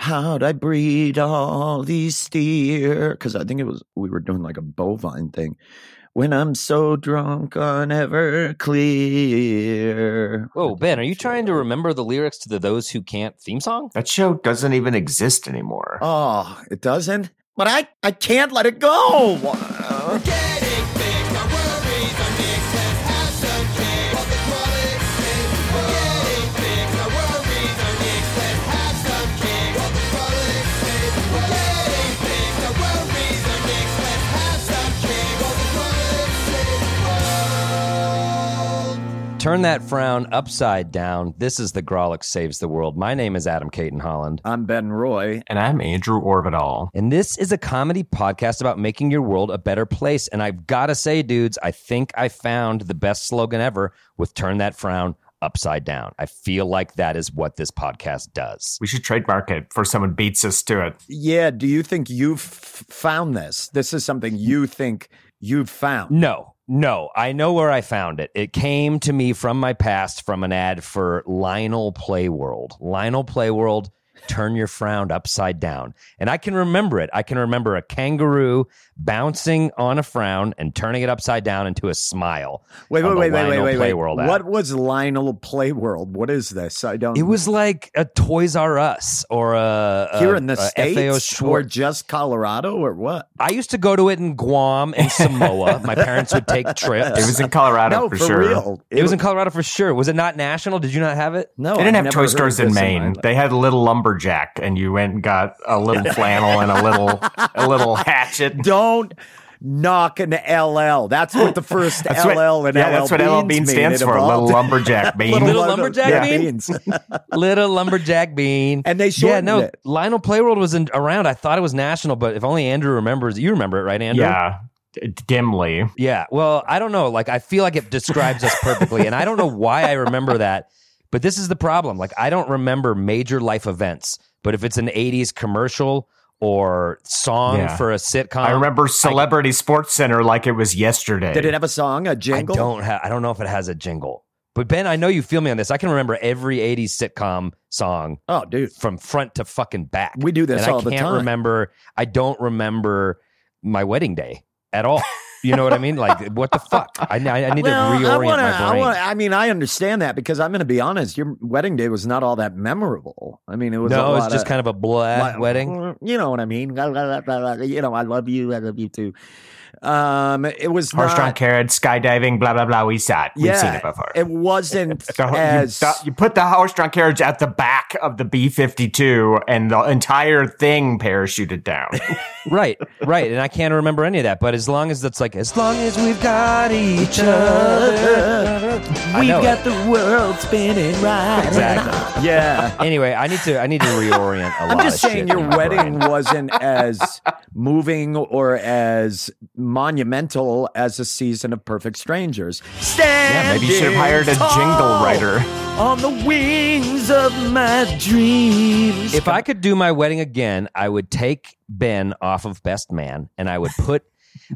How'd I breed all these steer? Because I think it was we were doing like a bovine thing. When I'm so drunk on Everclear. Whoa, Ben, are you trying to remember the lyrics to the Those Who Can't theme song? That show doesn't even exist anymore. Oh, it doesn't. But I I can't let it go. Uh. Turn that frown upside down. This is the Grawlix Saves the World. My name is Adam Cayton-Holland. I'm Ben Roy. And I'm Andrew Orvedahl. And this is a comedy podcast about making your world a better place. And I've got to say, dudes, I think I found the best slogan ever with Turn That Frown Upside Down. I feel like that is what this podcast does. We should trademark it for someone beats us to it. Yeah. Do you think you've found this? This is something you think you've found? No, no, I know where I found it. It came to me from my past from an ad for Lionel Playworld. Lionel Playworld, turn your frown upside down. And I can remember it. I can remember a kangaroo bouncing on a frown and turning it upside down into a smile. Wait, on wait, wait, wait, wait, wait, wait. What was Lionel Playworld? What is this? I don't. It was like a Toys R Us or a, a here in the states or just Colorado or what? I used to go to it in Guam and Samoa. My parents would take trips. It was in Colorado no, for, for, sure. real. It was in Colorado for sure. Was it not national? Did you not have it? No, They didn't I've have toy heard stores in Maine. my life. They had a little lumberjack, and you went and got a little flannel and a little a little hatchet. Don't knock an LL. That's what the first That's LL what, and yeah, LL that's what LL Bean stands It for. evolved. Little lumberjack bean. Little, Little lumberjack yeah, bean? beans. Little lumberjack bean. And they yeah, no, it. Lionel Playworld was in, around. I thought it was national, but if only Andrew remembers. You remember it, right, Andrew? yeah, d- dimly. Yeah. Well, I don't know. Like, I feel like it describes us perfectly, and I don't know why I remember that. But this is the problem. Like, I don't remember major life events. But if it's an '80s commercial or song Yeah. for a sitcom, I remember Celebrity Sports Center like it was yesterday. Did it have a song, a jingle? I don't have. I don't know if it has a jingle. But Ben, I know you feel me on this. I can remember every '80s sitcom song Oh, dude. from front to fucking back. We do this and all I the can't time. remember. I don't remember my wedding day at all. You know what I mean? Like, what the fuck? I, I, I need well, to reorient I wanna, my I, brain. wanna, I mean, I understand that because I'm going to be honest. Your wedding day was not all that memorable. I mean, it was. no, it was just of, kind of a blah like, wedding. You know what I mean? You know, I love you. I love you too. Um, it was Horse drawn carriage, skydiving, blah blah blah. We saw it. We've yeah, seen it before. It wasn't The- you- as. the- you, put the horse-drawn carriage at the back of the B fifty two, and the entire thing parachuted down. right, right. And I can't remember any of that. But as long as it's like, as long as we've got each other, We've got it. the world spinning right. Exactly. Yeah. Anyway, I need to. I need to reorient a lot. I'm just of saying shit your wedding wasn't as moving or as monumental as a season of Perfect Strangers. yeah, maybe you should have hired a jingle writer. on the wings of my dreams. If I could do my wedding again, I would take Ben off of Best Man and I would put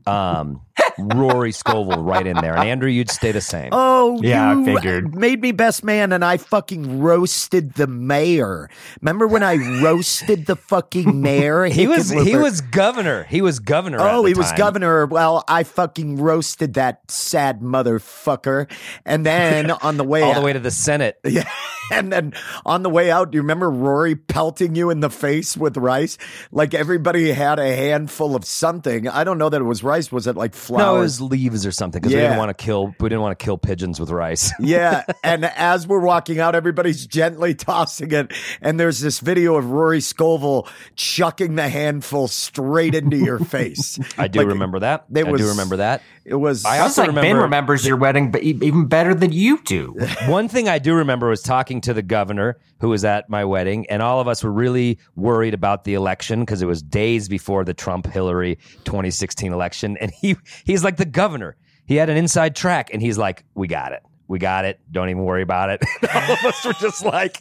um, Rory Scovel right in there. And Andrew, you'd stay the same. Oh, Yeah, I figured. Made me best man, and I fucking roasted the mayor. Remember when I roasted the fucking mayor? he was he was governor. He was governor. at Oh, the he was governor. Well, I fucking roasted that sad motherfucker. And then on the way all the way to the Senate. Yeah. And then on the way out, do you remember Rory pelting you in the face with rice? Like everybody had a handful of something. I don't know that it was rice. Was it like flour? No, it was leaves or something because we didn't want to kill. We didn't want to kill pigeons with rice. Yeah. And as we're walking out, everybody's gently tossing it. And there's this video of Rory Scovel chucking the handful straight into your face. I do Like, remember that. there I was- do remember that. It was. I Sounds also like Ben remembers your wedding, but even better than you do. One thing I do remember was talking to the governor who was at my wedding, and all of us were really worried about the election because it was days before the Trump Hillary 2016 election. And he he's like the governor. He had an inside track, and he's like, "We got it." We got it. Don't even worry about it. all of us were just like,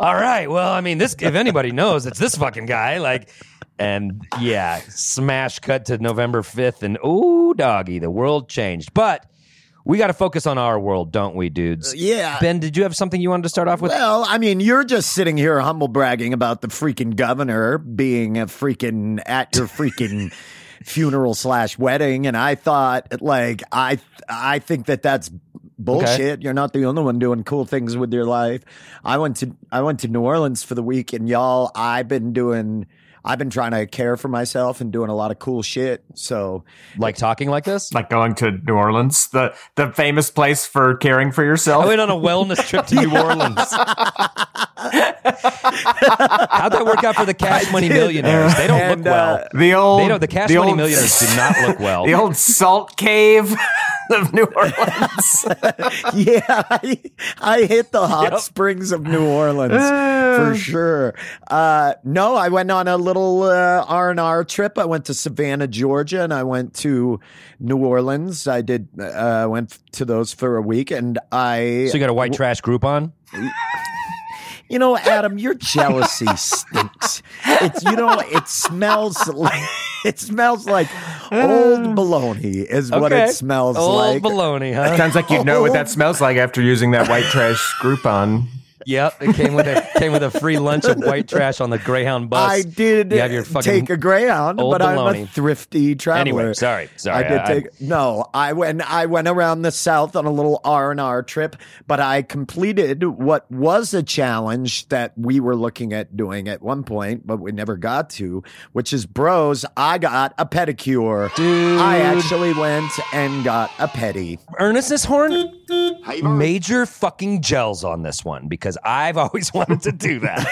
"All right, well, I mean, this. If anybody knows, it's this fucking guy." Like, and yeah, smash cut to November fifth, and ooh, doggy, the world changed. But we got to focus on our world, don't we, dudes? Uh, yeah. Ben, did you have something you wanted to start off with? Well, I mean, you're just sitting here humble bragging about the freaking governor being a freaking at your freaking funeral slash wedding, and I thought, like, I I think that that's bullshit. You're not the only one doing cool things with your life. I went to I went to New Orleans for the week, and y'all, I've been doing. I've been trying to care for myself and doing a lot of cool shit. So like talking like this? like going to New Orleans, the the famous place for caring for yourself. I went on a wellness trip to New Orleans. How'd that work out for the cash money millionaires? They don't And, look well. uh, the old, they don't. The cash the money old- millionaires do not look well. The old salt cave of New Orleans. yeah, I, I hit the hot Yep. springs of New Orleans for sure. Uh, no, I went on a little uh, R and R trip. I went to Savannah, Georgia, and I went to New Orleans. I did uh, went to those for a week, and I, so you got a white trash group on? you know, Adam, your jealousy stinks. It's you know, it smells like it smells like old mm. baloney is what Okay. it smells like. Old like. baloney, huh? Sounds like you'd know what that smells like after using that white trash Groupon. Yep, it came with a came with a free lunch of white trash on the Greyhound bus. I did You have your fucking take a Greyhound, but I'm a baloney. thrifty traveler. Anyway, sorry, sorry, I did I- take no. I went. I went around the South on a little R and R trip, but I completed what was a challenge that we were looking at doing at one point, but we never got to, which is bros. I got a pedicure. Dude. I actually went and got a pedi. earnestness horn major fucking gels on this one because I've always wanted to do that.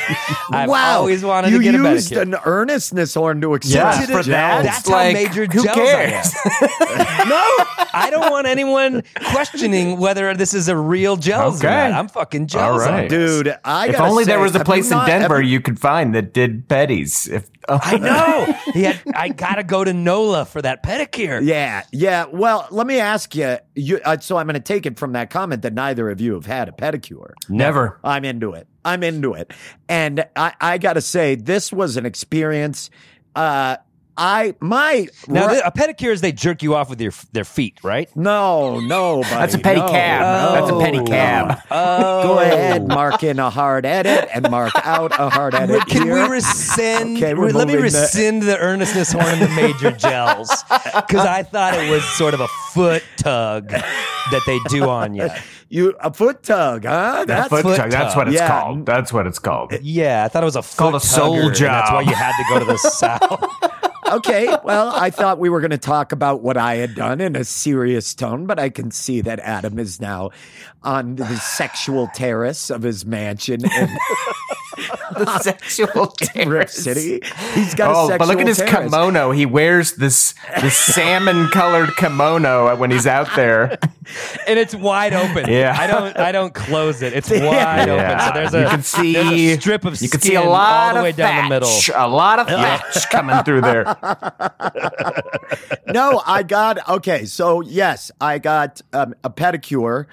I've wow, always wanted you to get a used pedicure. an earnestness horn to Yeah, accept for it. that, That's it's how like, major who cares? no, I don't want anyone questioning whether this is a real gels or not. I'm fucking gels, All right. Dude, I If gotta only there was a place in Denver you- you could find that did petties. If I know. He had, I gotta go to NOLA for that pedicure. Yeah, yeah. Well, let me ask you. you uh, so I'm going to take it from that comment that neither of you have had a pedicure. never. I'm into it. I'm into it. And I, I got to say, this was an experience. Uh, I my Now, ri- a pedicure is they jerk you off with your their feet, right? no, no, buddy, That's a petty no, cab. no. That's a petty cab. Oh. Go ahead, mark in a hard edit and mark out a hard edit. Can here. we rescind? Okay, we're let me moving the- rescind the, earnestness horn and the major gels because I thought it was sort of a foot tug that they do on you. you a foot tug, huh? That foot foot tug, That's what it's Yeah. called. That's what it's called. Yeah, I thought it was a foot called a soul tugger, and That's why you had to go to the south. Okay, well, I thought we were going to talk about what I had done in a serious tone, but I can see that Adam is now on the sexual terrace of his mansion in the sexual Rip terrace. City. He's got a Oh, sexual but look at his terrace. kimono. He wears this this salmon colored kimono when he's out there. and it's wide open. Yeah. I don't I don't close it. It's wide open. So there's a you can see a strip of you can see a lot all the of way down the middle. a lot of thatch coming through there. no, I got okay. So yes, I got um, a pedicure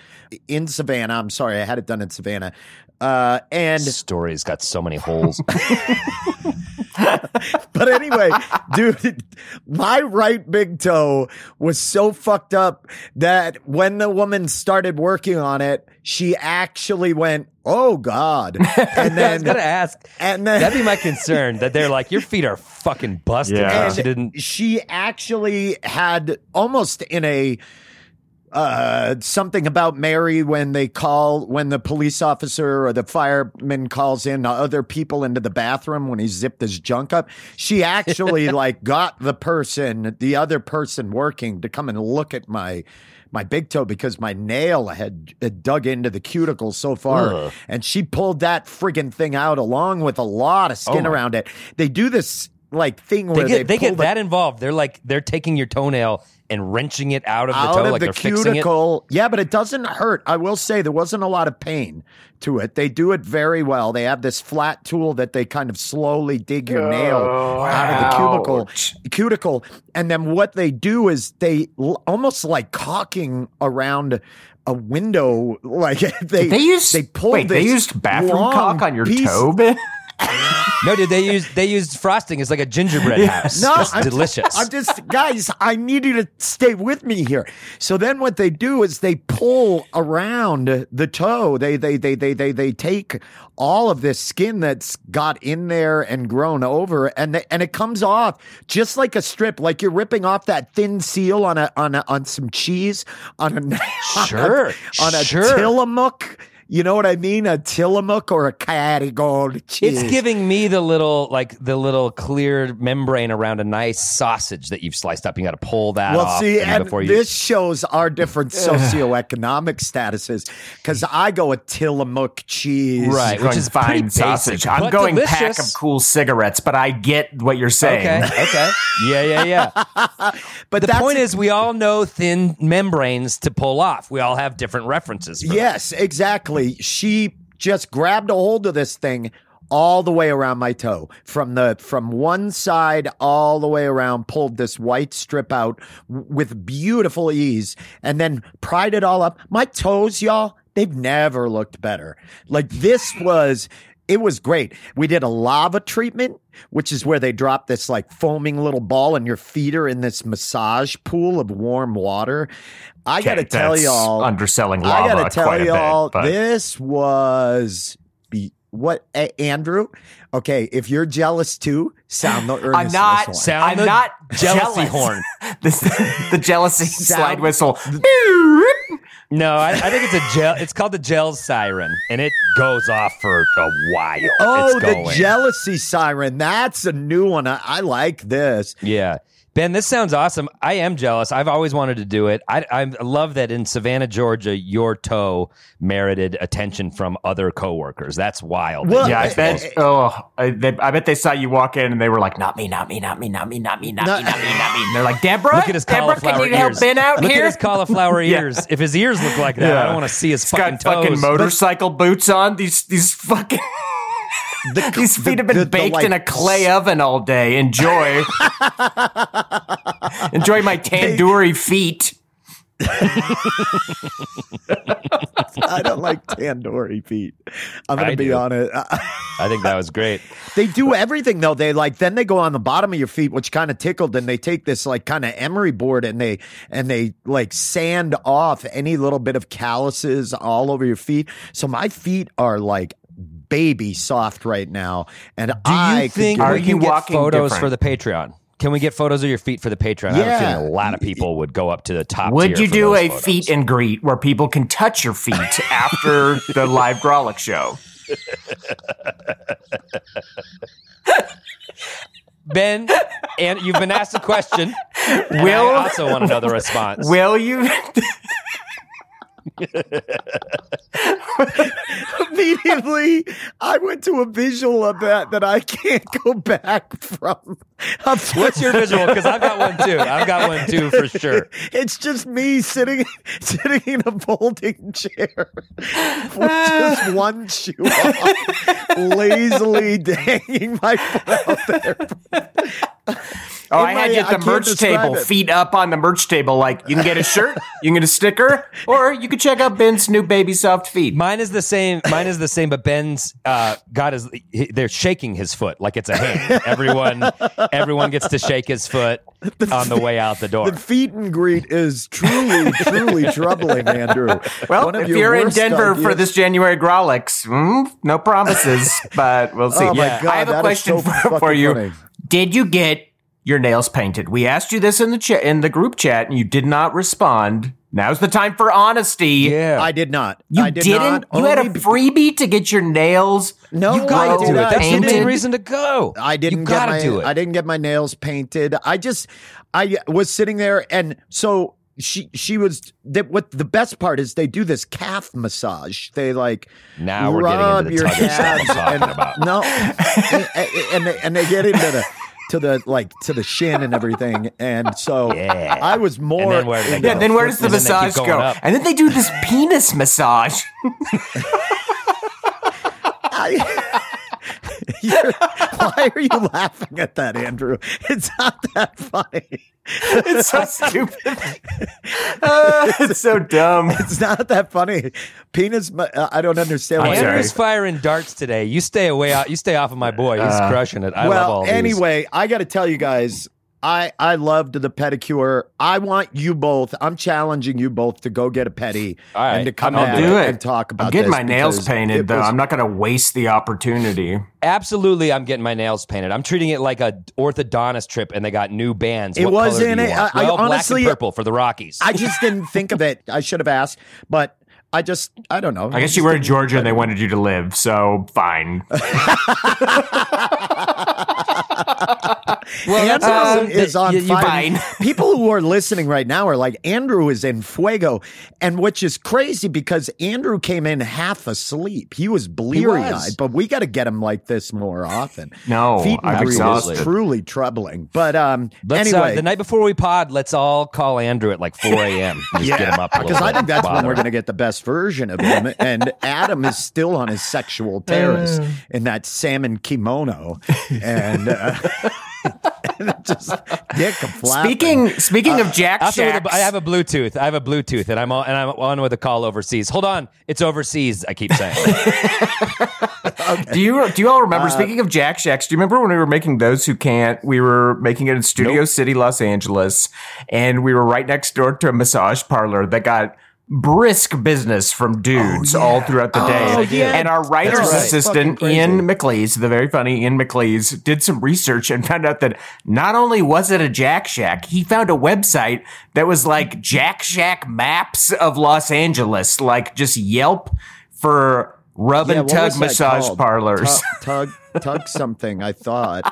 in Savannah. I'm sorry, I had it done in Savannah, uh, and This story's got so many holes. but anyway, dude, my right big toe was so fucked up that when the woman started working on it, she actually went, "Oh God!" And I was then gonna ask. and then That'd be my concern that they're like, your feet are fucking busted. Yeah. And she didn't. she actually had almost in a uh something about Mary when they call when the police officer or the fireman calls in other people into the bathroom when he zipped his junk up. She actually like got the person the other person working to come and look at my my big toe because my nail had, had dug into the cuticle so far. Ugh. and she pulled that friggin' thing out along with a lot of skin Oh around it. They do this like thing They where get they, pull get the- that involved. They're like they're taking your toenail and wrenching it out of the out toe, of like the they're fixing it. cuticle. Yeah, but it doesn't hurt. I will say there wasn't a lot of pain to it. They do it very well. They have this flat tool that they kind of slowly dig your nail out of the cubicle, cuticle, and then what they do is they almost like caulking around a window. Like they They used they pulled wait. They used bathroom caulk on your toe, Ben? No, dude, they used they used frosting. It's like a gingerbread house. No, it's delicious. I'm just guys. I need you to stay with me here. So then, what they do is they pull around the toe. They they they they they they take all of this skin that's got in there and grown over, and they, and it comes off just like a strip, like you're ripping off that thin seal on a on a on some cheese on a Sure, on a sure. Tillamook. You know what I mean? A Tillamook or a Kerrygold cheese. It's giving me the little like the little clear membrane around a nice sausage that you've sliced up. You got to pull that Well, off. see, and and before you this shows our different socioeconomic statuses because I go a Tillamook cheese. Right. Which is pretty fine basic, sausage. I'm but going pack of cool cigarettes, but I get what you're saying. Okay. Okay. Yeah. Yeah. Yeah. But The that's point is, we all know thin membranes to pull off. We all have different references. For that. yes, exactly. She just grabbed a hold of this thing all the way around my toe from the from one side all the way around pulled this white strip out with beautiful ease and then pried it all up my toes y'all they've never looked better like this was it was great we did a lava treatment which is where they drop this like foaming little ball and your feet are in this massage pool of warm water i Okay, gotta tell y'all underselling I gotta tell quite y'all, bit, this was be what A- Andrew. Okay, if you're jealous too, sound the earnest I'm not. whistle. Sound I'm the not jealousy jealous. horn. This, the jealousy Sound- slide whistle. No, I, I think it's a gel. It's called the gel siren, and it goes off for a while. Oh, the jealousy siren. That's a new one. I, I like this. Yeah. Ben, this sounds awesome. I am jealous. I've always wanted to do it. I, I love that in Savannah, Georgia, your toe merited attention from other coworkers. That's wild. Well, Yeah, I bet. Oh, I, they, I bet they saw you walk in and they were like, "Not me, not me, not me, not me, not me, not me, not me, not me." And they're like, "Deborah, Look at his Deborah, cauliflower can you ears. help Ben out Look here?" at his cauliflower Yeah. ears. If his ears look like that, I don't want to see his He's fucking got fucking toes. motorcycle boots on. These these fucking. The, These feet the- have been the- the, baked like, in a clay oven all day. Enjoy. Enjoy my tandoori feet. I don't like tandoori feet. I'm gonna I be do. honest. I think that was great. They do everything though. They like then they go on the bottom of your feet, which kind of tickled, and they take this like kind of emery board and they and they like sand off any little bit of calluses all over your feet. So my feet are like baby soft right now, and Do I you could think Are you walking photos different? for the Patreon? Can we get photos of your feet for the Patreon? I have a Yeah. feeling a lot of people would go up to the top. Would tier you do a photos. feet and greet where people can touch your feet after the live Grawlix show? Ben, and you've been asked a question. and Will- I also want to know the response. Will you? immediately I went to a visual of that that I can't go back from. What's your visual? Because I've got one too. I've got one too for sure. It's just me sitting sitting in a folding chair with just one shoe off, lazily hanging my foot out there. Oh, In I my- had you I at can't the merch table, it. feet up on the merch table. Like you can get a shirt, you can get a sticker, or you can check out Ben's new baby soft feet. Mine is the same. Mine is the same, but Ben's uh, got his. he- They're shaking his foot like it's a hand. Everyone, everyone gets to shake his foot on the way out the door. The feet and greet is truly, truly troubling, Andrew. Well, if your you're in worst Denver for this January Grawlix, mm, no promises, but we'll see. Oh my Yeah. god, I have a question so for, for you. funny. Did you get your nails painted? We asked you this in the chat in the group chat, and you did not respond. Now's the time for honesty. yeah, I did not. You I did didn't. Not, you had a freebie freebie to get your nails. No, you gotta I do did it. not. That's the main reason to go. I didn't You get gotta my, do it. I didn't get my nails painted. I just I was sitting there and so she she was the, what the best part is they do this calf massage. They like Now we're rub getting into the your tuggy stuff calves and, about. No, and, and, they, and they get into the to the like to the shin and everything. And so Yeah. I was more. then where do go? Yeah, the then where does the And then they keep massage go? up. And then they do this penis massage. I- You're- why are you laughing at that, Andrew? It's not that funny. It's so stupid. Uh, it's so dumb. It's not that funny. Penis. uh, I don't understand. I'm why. sorry. Andrew's firing darts today. You stay away out. You stay off of my boy. He's crushing it. I love all well, these. anyway, I got to tell you guys, I I loved the pedicure. I want you both. I'm challenging you both to go get a pedi All right. and to come I'll do it. and talk about. It. I'm getting this my nails painted it though. was- I'm not going to waste the opportunity. absolutely, I'm getting my nails painted. I'm treating it like a orthodontist trip, and they got new bands. It What was color in it. want? I- I well, honestly- black and purple for the Rockies. I just didn't think of it. I should have asked, but I just I don't know. I guess you were in Georgia and they wanted you to live, so fine. well, that's Andrew awesome. is on you- you- fire. fine. People who are listening right now are like, Andrew is in fuego. And which is crazy because Andrew came in half asleep. He was bleary eyed, but we got to get him like this more often. No, Feet and I'm breathe is truly troubling. But um, Let's, anyway. uh, the night before we pod, let's all call Andrew at like 4 a.m. Just get him up because I think that's when we're going to get the best version of him. And Adam is still on his sexual terrace in that salmon kimono, and uh, just dick flapping. Speaking speaking of Jack Also, Shacks, a, I have a Bluetooth. I have a Bluetooth, and I'm on, and I'm on with a call overseas. Hold on, it's overseas. I keep saying. Do you do you all remember? Uh, speaking of Jack Shacks, do you remember when we were making those who can't? We were making it in Studio City, Los Angeles, and we were right next door to a massage parlor that got brisk business from oh, dudes all throughout the oh, day. Oh, yeah. And our writer's right. assistant Ian crazy. McLeese, the very funny Ian McLeese, did some research and found out that not only was it a Jack Shack, he found a website that was like Jack Shack maps of Los Angeles, like just Yelp for rub Yeah, and what tug massage called? parlors. Tug, tug, tug something. I thought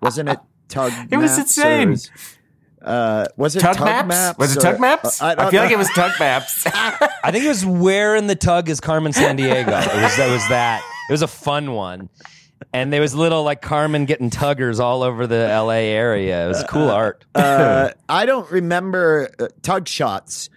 wasn't it tug? It was Maps insane. or- Uh, was it Tug, tug, maps? Was it or- Tug Maps? Uh, I, I, don't feel like it was Tug Maps. I think it was where in the tug is Carmen Sandiego. It was that was that. It was a fun one. And there was little like Carmen getting tuggers all over the LA area. It was cool art. uh, I don't remember uh, tug shots.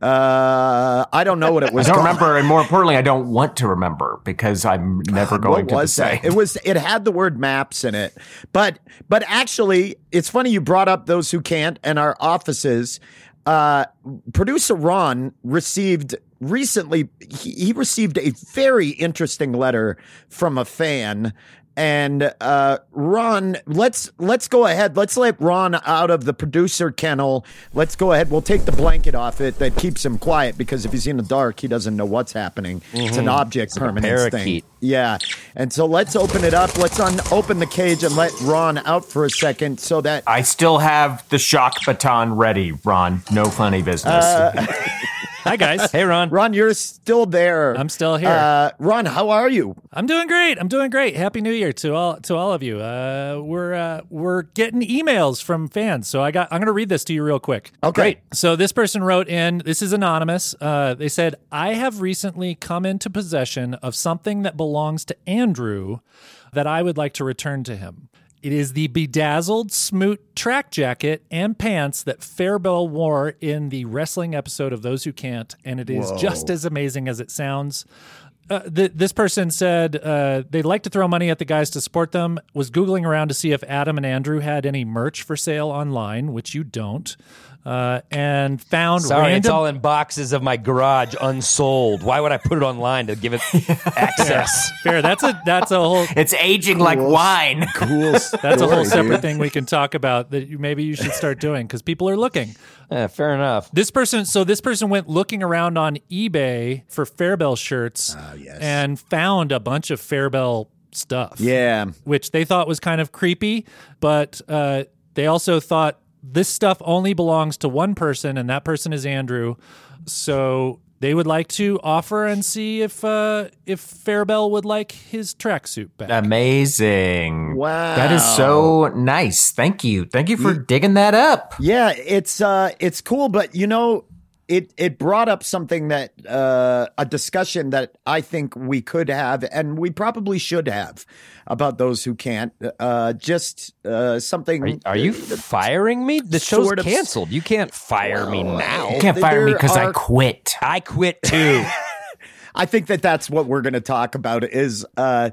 Uh, I don't know what it was. I don't called. remember, and more importantly, I don't want to remember because I'm never going what to was that? It was. It had the word maps in it, but but actually, it's funny you brought up those who can't and our offices. Uh, producer Ron received recently. He, he received a very interesting letter from a fan. And uh, Ron, let's let's go ahead. Let's let Ron out of the producer kennel. Let's go ahead. We'll take the blanket off it that keeps him quiet because if he's in the dark, he doesn't know what's happening. It's an object like a permanence thing. Yeah. And so let's open it up. Let's un- open the cage and let Ron out for a second so that. I still have the shock baton ready, Ron. No funny business. Hi guys. Hey Ron. Ron, you're still there. I'm still here. Uh, Ron, how are you? I'm doing great. I'm doing great. Happy New Year to all to all of you. Uh, we're uh, we're getting emails from fans, so I got. I'm going to read this to you real quick. Okay. So this person wrote in. This is anonymous. Uh, they said, "I have recently come into possession of something that belongs to Andrew, that I would like to return to him." It is the bedazzled smoot track jacket and pants that Fairbell wore in the wrestling episode of Those Who Can't, and it is just as amazing as it sounds. Uh, th- this person said uh, they'd like to throw money at the guys to support them. Was googling around to see if Adam and Andrew had any merch for sale online, which you don't, uh, and found Sorry, random. it's all in boxes of my garage unsold. Why would I put it online to give it access? fair. That's a that's a whole it's aging like wine. Cool. that's a whole separate dude. thing we can talk about that you, maybe you should start doing because people are looking. Eh, fair enough. This person, so this person went looking around on eBay for Fairbell shirts yes. and found a bunch of Fairbell stuff. Yeah. which they thought was kind of creepy, but uh, they also thought this stuff only belongs to one person, and that person is Andrew. So they would like to offer and see if uh, if Fairbell would like his tracksuit back. Amazing. Wow. That is so nice. Thank you. Thank you for digging that up. Yeah, it's uh it's cool, but you know, it it brought up something that uh, a discussion that I think we could have, and we probably should have about those who can't. Uh, just uh, something. Are you, are you firing me? The show's Sort of- canceled. You can't fire me now. You can't fire me because I quit. I quit too. I think that that's what we're going to talk about. Is uh,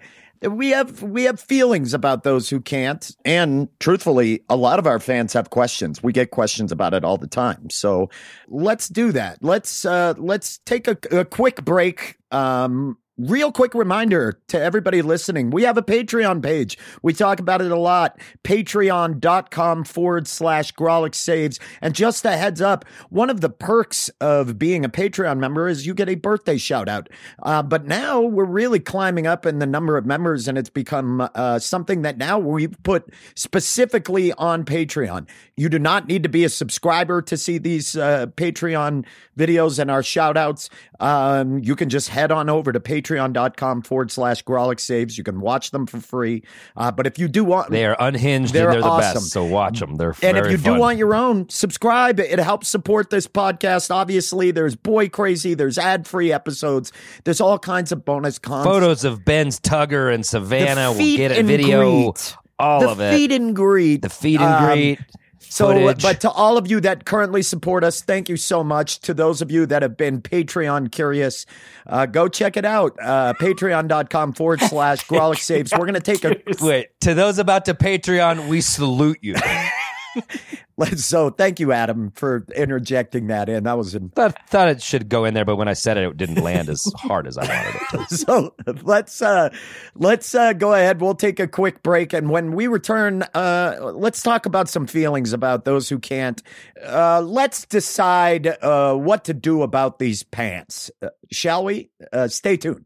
we have we have feelings about those who can't, and truthfully, a lot of our fans have questions. We get questions about it all the time. So let's do that. Let's uh, let's take a, a quick break. Um, Real quick reminder to everybody listening. We have a Patreon page. We talk about it a lot. Patreon.com forward slash Grawlix Saves. And just a heads up, one of the perks of being a Patreon member is you get a birthday shout out. Uh, but now we're really climbing up in the number of members and it's become uh, something that now we've put specifically on Patreon. You do not need to be a subscriber to see these uh, Patreon videos and our shout outs. Um, you can just head on over to patreon.com forward slash Grawlix Saves. You can watch them for free. Uh, but if you do want, They are unhinged They're and they're the awesome. best. So watch them. They're and if you fun. do want your own, subscribe. It helps support this podcast. Obviously, there's Boi Crazy, there's ad free episodes, there's all kinds of bonus content. photos of Ben's Tugger and Savannah, we'll get a video. greet. All the of it. feed and greet. the feed and Um, greet. So, footage. but to all of you that currently support us, thank you so much. To those of you that have been Patreon curious, uh, go check it out. Uh, Patreon.com forward slash Grawlix Saves. We're going to take a. Wait, to those about to Patreon, we salute you. So thank you, Adam, for interjecting that in. That was in. thought, thought it should go in there, but when I said it, it didn't land as hard as I wanted it to. So let's uh, let's uh, go ahead. We'll take a quick break, and when we return, uh, let's talk about some feelings about those who can't. Uh, let's decide uh, what to do about these pants, uh, shall we? Uh, stay tuned.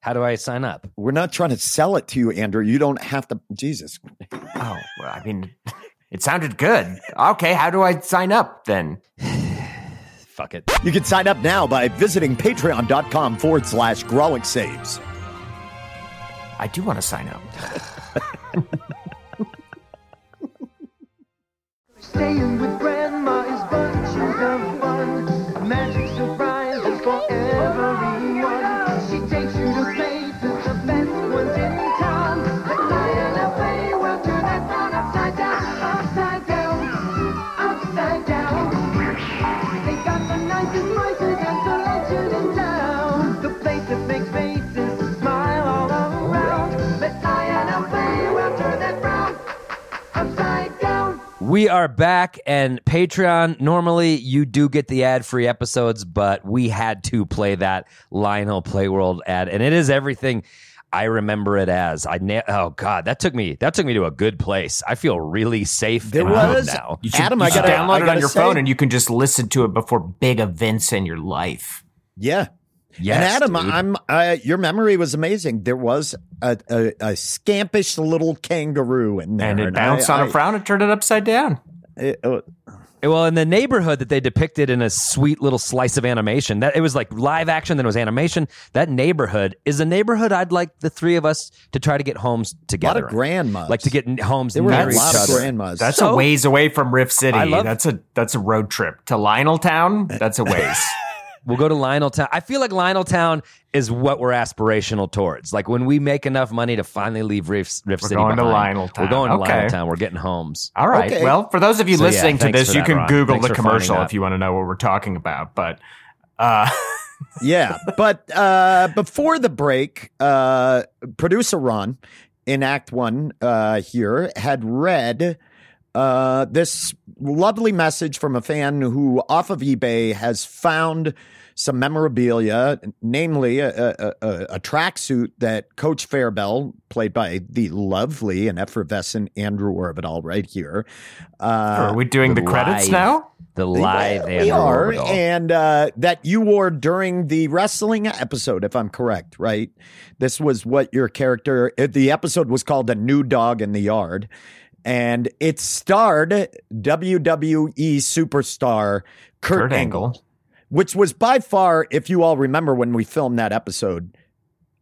How do I sign up? We're not trying to sell it to you, Andrew. You don't have to. Jesus. Oh, well, I mean, it sounded good. Okay, how do I sign up then? Fuck it. You can sign up now by visiting patreon.com forward slash Grawlix Saves. I do want to sign up. Staying with grandma is bunches of fun. Magic surprises for We are back, and Patreon. Normally, you do get the ad-free episodes, but we had to play that Lionel Playworld ad, and it is everything I remember it as. I na- oh god, that took me that took me to a good place. I feel really safe. There and was now. You should, Adam, you I should gotta- download I it on your say- phone and you can just listen to it before big events in your life. Yeah. Yes, and Adam, dude. I'm uh, your memory was amazing. There was a, a, a scampish little kangaroo in there, And it bounced I- on a frown and turned it upside down. It- uh, Well, in the neighborhood that they depicted in a sweet little slice of animation, that it was like live action, then it was animation. That neighborhood is a neighborhood I'd like the three of us to try to get homes together. a lot together. of grandmas. like to get homes there were near a lot of grandmas. That's So- a ways away from Rift City. I love- that's a that's a road trip to Lioneltown. That's a ways. We'll go to Lioneltown. I feel like Lioneltown is what we're aspirational towards. Like when we make enough money to finally leave Rift, Rift We're City going to behind, Lioneltown. We're going to Okay. Lioneltown. We're getting homes. All right. Okay. Well, for those of you So, yeah, listening to this, you that, can Ron. Google Thanks the commercial if you want to know what we're talking about. But uh, yeah, but uh, before the break, uh, producer Ron in Act One uh, here had read Uh, this lovely message from a fan who, off of eBay, has found some memorabilia, namely a, a, a, a tracksuit that Coach Fairbell, played by the lovely and effervescent Andrew Orvedahl, right here. Uh, Are we doing the, the credits live- now? The live we Andrew are, Orvedahl. and uh, that you wore during the wrestling episode, if I'm correct, right? This was what your character. uh, The episode was called "A New Dog in the Yard," and it starred WWE superstar Kurt, Kurt Angle, Angle. which was by far, if you all remember when we filmed that episode,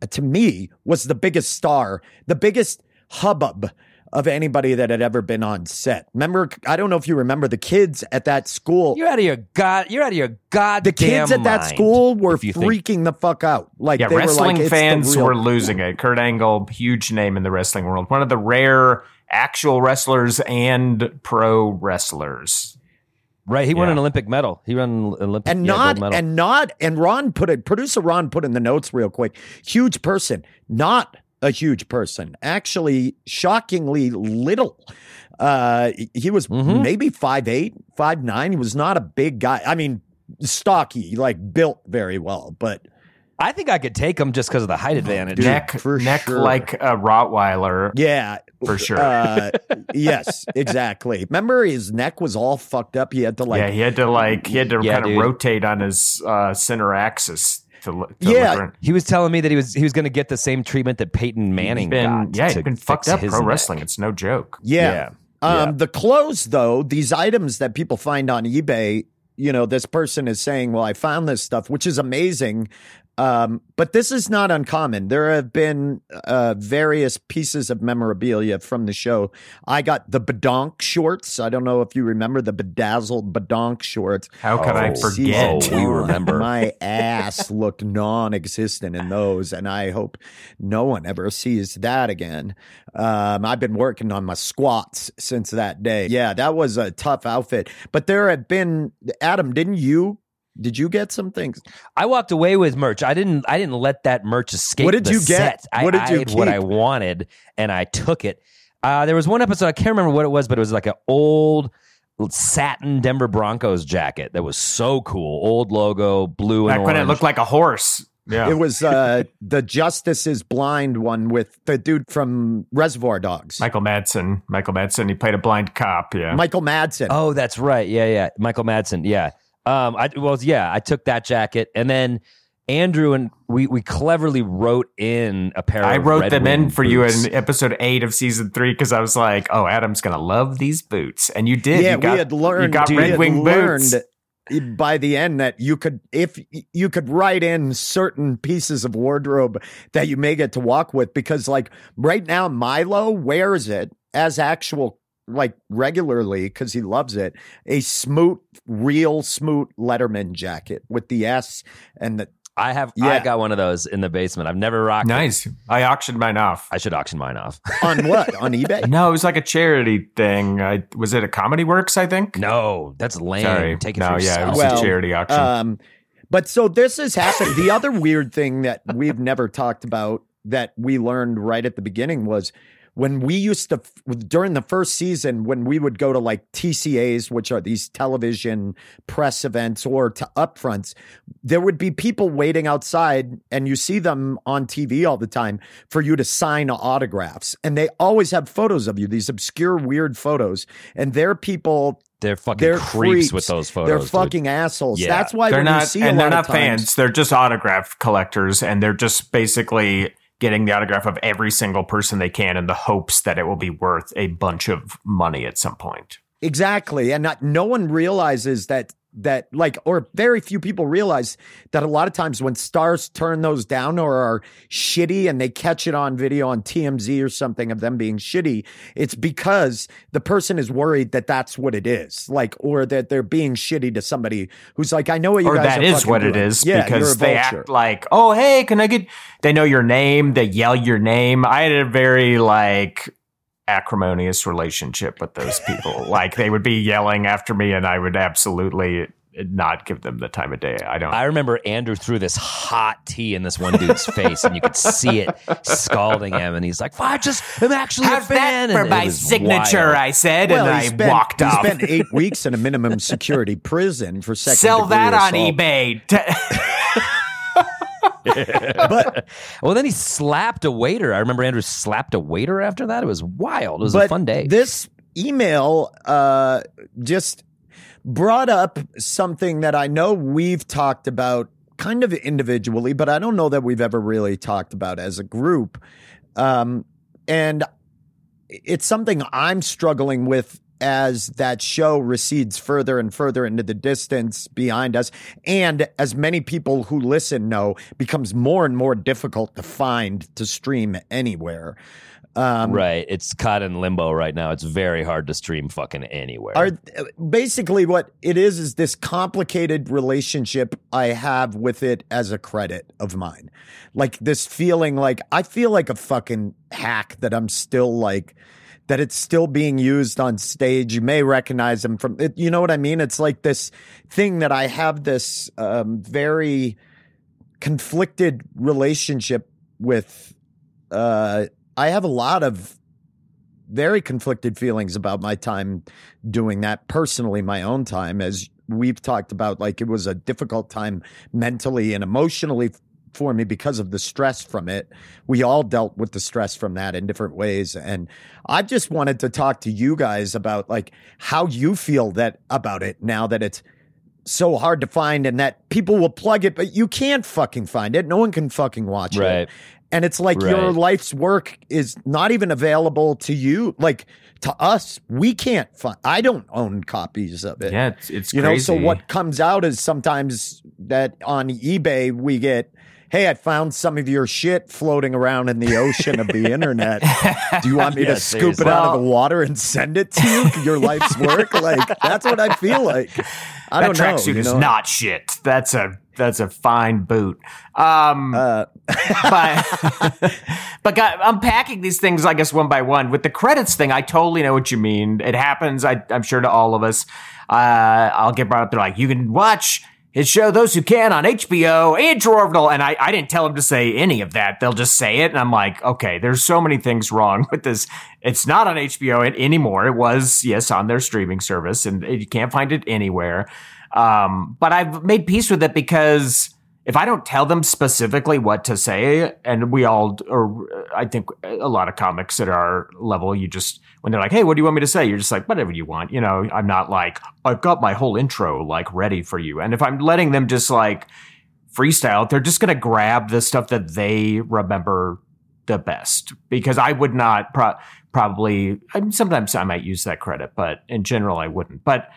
uh, to me was the biggest star, the biggest hubbub of anybody that had ever been on set. Remember, I don't know if you remember the kids at that school. You're out of your god. You're out of your goddamn The kids at that school were you think- freaking the fuck out. Like Yeah, they wrestling were like, fans were losing it. Kurt Angle, huge name in the wrestling world. One of the rare actual wrestlers and pro wrestlers. right. He won an Olympic medal. He won an Olympic and yeah, not medal. and not and Ron put it. Producer Ron put in the notes real quick. Huge person, not a huge person. Actually, shockingly little. Uh, he was Mhm. maybe five eight, five nine. He was not a big guy. I mean, stocky, like built very well, but I think I could take him just because of the height advantage. Dude, neck neck sure. like a Rottweiler. yeah, For sure. Uh, yes, exactly. Remember, his neck was all fucked up. He had to like yeah, he had to like he had to Yeah, kind of rotate on his uh, center axis to, to Yeah. He was telling me that he was he was going to get the same treatment that Peyton Manning been, got. yeah, to he's been fucked up pro neck. wrestling. It's no joke. Yeah. Yeah. Um, Yeah. The clothes, though, these items that people find on eBay, you know, this person is saying, well, I found this stuff, which is amazing. Um, but this is not uncommon. There have been uh, various pieces of memorabilia from the show. I got the Badonk shorts. I don't know if you remember the bedazzled Badonk shorts. How could I Oh, forget? season we remember. My ass looked non-existent in those, and I hope no one ever sees that again. Um, I've been working on my squats since that day. Yeah, that was a tough outfit. But there have been Adam. Didn't you? Did you get some things? I walked away with merch. I didn't. I didn't let that merch escape. What did the you get? set. I, What did I you had what? I wanted, and I took it. Uh, there was one episode I can't remember what it was, but it was like an old satin Denver Broncos jacket that was so cool. Old logo, blue and Back when it looked like a horse. Yeah. It was uh, the Justice is Blind one with the dude from Reservoir Dogs, Michael Madsen. Michael Madsen. He played a blind cop. Yeah. Michael Madsen. Oh, that's right. Yeah, yeah. Michael Madsen. Yeah. Um, I well, yeah. I took that jacket, and then Andrew and we we cleverly wrote in a pair. I of wrote Red them in for boots. you in episode eight of season three because I was like, "Oh, Adam's gonna love these boots," and you did. yeah, you got, we had learned. You got we Red had Wing boots. learned by the end that you could, if you could write in certain pieces of wardrobe that you may get to walk with, because like right now, Milo wears it as actual. Like regularly because he loves it, a smoot, real smoot Letterman jacket with the S and the I have. Yeah. I got one of those in the basement. I've never rocked. it. Nice. I auctioned mine off. I should auction mine off. on what on eBay. No, it was like a charity thing. I was it a Comedy Works? I think. no, that's lame. Sorry. Take it no, for yeah, it was Well, a charity auction. Um, but so this has happened. The other weird thing that we've never talked about that we learned right at the beginning was when we used to during the first season when we would go to like TCAs, which are these television press events or to upfronts, there would be people waiting outside, and you see them on TV all the time for you to sign autographs, and they always have photos of you, these obscure, weird photos, and they're people. they're fucking They're creeps, creeps. with those photos. They're dude. fucking assholes. Yeah. That's why they're when you not, see a and they're lot not of times- fans. They're just autograph collectors, and they're just basically getting the autograph of every single person they can in the hopes that it will be worth a bunch of money at some point. Exactly. And not, no one realizes that that like or very few people realize that a lot of times when stars turn those down or are shitty and they catch it on video on TMZ or something of them being shitty it's because the person is worried that that's what it is like or that they're being shitty to somebody who's like I know what you or guys that is what it doing. is yeah, because they act like, oh, hey, can I get? They know your name. They yell your name. I had a very like acrimonious relationship with those people. like they would be yelling after me, and I would absolutely not give them the time of day. I don't. I remember Andrew threw this hot tea in this one dude's face, and you could see it scalding him. And he's like, "I just am actually How's a fan." for and it my signature? wild. I said, Well, and I spent, walked he off. spent eight weeks in a minimum security prison for second Sell degree that on assault. eBay. But Well, then he slapped a waiter. I remember Andrew slapped a waiter after that. It was wild. It was a fun day. This email uh, just brought up something that I know we've talked about kind of individually, but I don't know that we've ever really talked about as a group. Um, and it's something I'm struggling with as that show recedes further and further into the distance behind us. And as many people who listen know, becomes more and more difficult to find to stream anywhere. Um, right. It's caught in limbo right now. It's very hard to stream fucking anywhere. are basically what it is is this complicated relationship I have with it as a credit of mine. Like this feeling like I feel like a fucking hack that I'm still like that it's still being used on stage. You may recognize them from it, you know what I mean? It's like this thing that I have this um, very conflicted relationship with uh I have a lot of very conflicted feelings about my time doing that personally my own time as we've talked about like it was a difficult time mentally and emotionally for me because of the stress from it. We all dealt with the stress from that in different ways and i just wanted to talk to you guys about like how you feel that about it now that it's so hard to find and that people will plug it but you can't fucking find it. No one can fucking watch Right. it and it's like your life's work is not even available to you like to us. We can't find i don't own copies of it. Yeah, it's, it's you know so what comes out is sometimes that on ebay we get hey i found some of your shit floating around in the ocean of the internet do you want me Yeah, to scoop it out of the water and send it to you your life's work like that's what i feel like i that don't know tracksuit is know? not shit. That's a that's a fine boot. Um, uh, but but God, unpacking these things, I guess one by one. With the credits thing, I totally know what you mean. It happens, I, I'm sure, to all of us. Uh, I'll get brought up. They're like, you can watch his show, Those Who Can, on HBO, Andrew Orvedahl. And I, I didn't tell them to say any of that. They'll just say it. And I'm like, okay, there's so many things wrong with this. It's not on HBO anymore. It was, yes, on their streaming service, and you can't find it anywhere. Um, but I've made peace with it because if I don't tell them specifically what to say, and we all, or I think a lot of comics at our level, you just, when they're like, hey, what do you want me to say? You're just like, whatever you want. You know, I'm not like, I've got my whole intro like ready for you. And if I'm letting them just like freestyle, they're just going to grab the stuff that they remember the best because I would not pro- probably, I mean, sometimes I might use that credit, but in general, I wouldn't. But,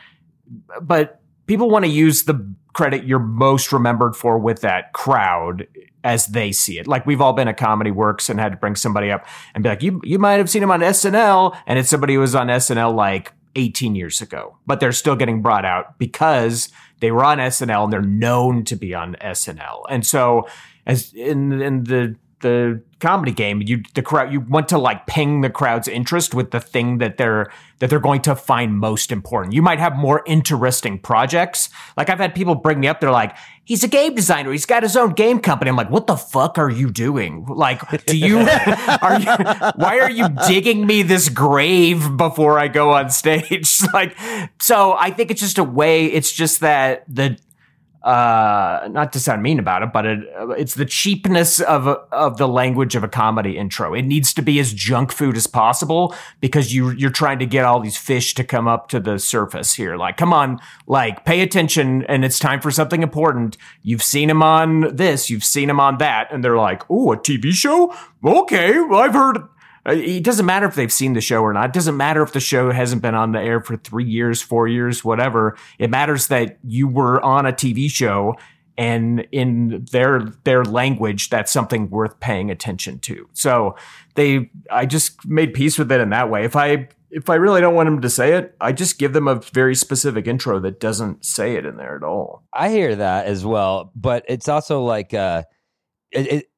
but people want to use the credit you're most remembered for with that crowd as they see it. Like we've all been at Comedy Works and had to bring somebody up and be like, you you might have seen him on SNL, and it's somebody who was on SNL like 18 years ago, but they're still getting brought out because they were on SNL and they're known to be on SNL. And so as in in the the comedy game, you the crowd you want to like ping the crowd's interest with the thing that they're that they're going to find most important. You might have more interesting projects. Like I've had people bring me up, they're like, he's a game designer, he's got his own game company. I'm like, what the fuck are you doing? Like, do you are you why are you digging me this grave before I go on stage? like so I think it's just a way, it's just that the uh not to sound mean about it but it, it's the cheapness of of the language of a comedy intro. It needs to be as junk food as possible because you you're trying to get all these fish to come up to the surface here. Like come on like pay attention and it's time for something important. You've seen him on this you've seen him on that. And they're like oh a tv show? Okay i've heard uh, it doesn't matter if they've seen the show or not. It doesn't matter if the show hasn't been on the air for three years, four years, whatever. It matters that you were on a TV show and in their their language, that's something worth paying attention to. So they I just made peace with it in that way. If I if I really don't want them to say it, I just give them a very specific intro that doesn't say it in there at all. I hear that as well, but it's also like uh, it, it,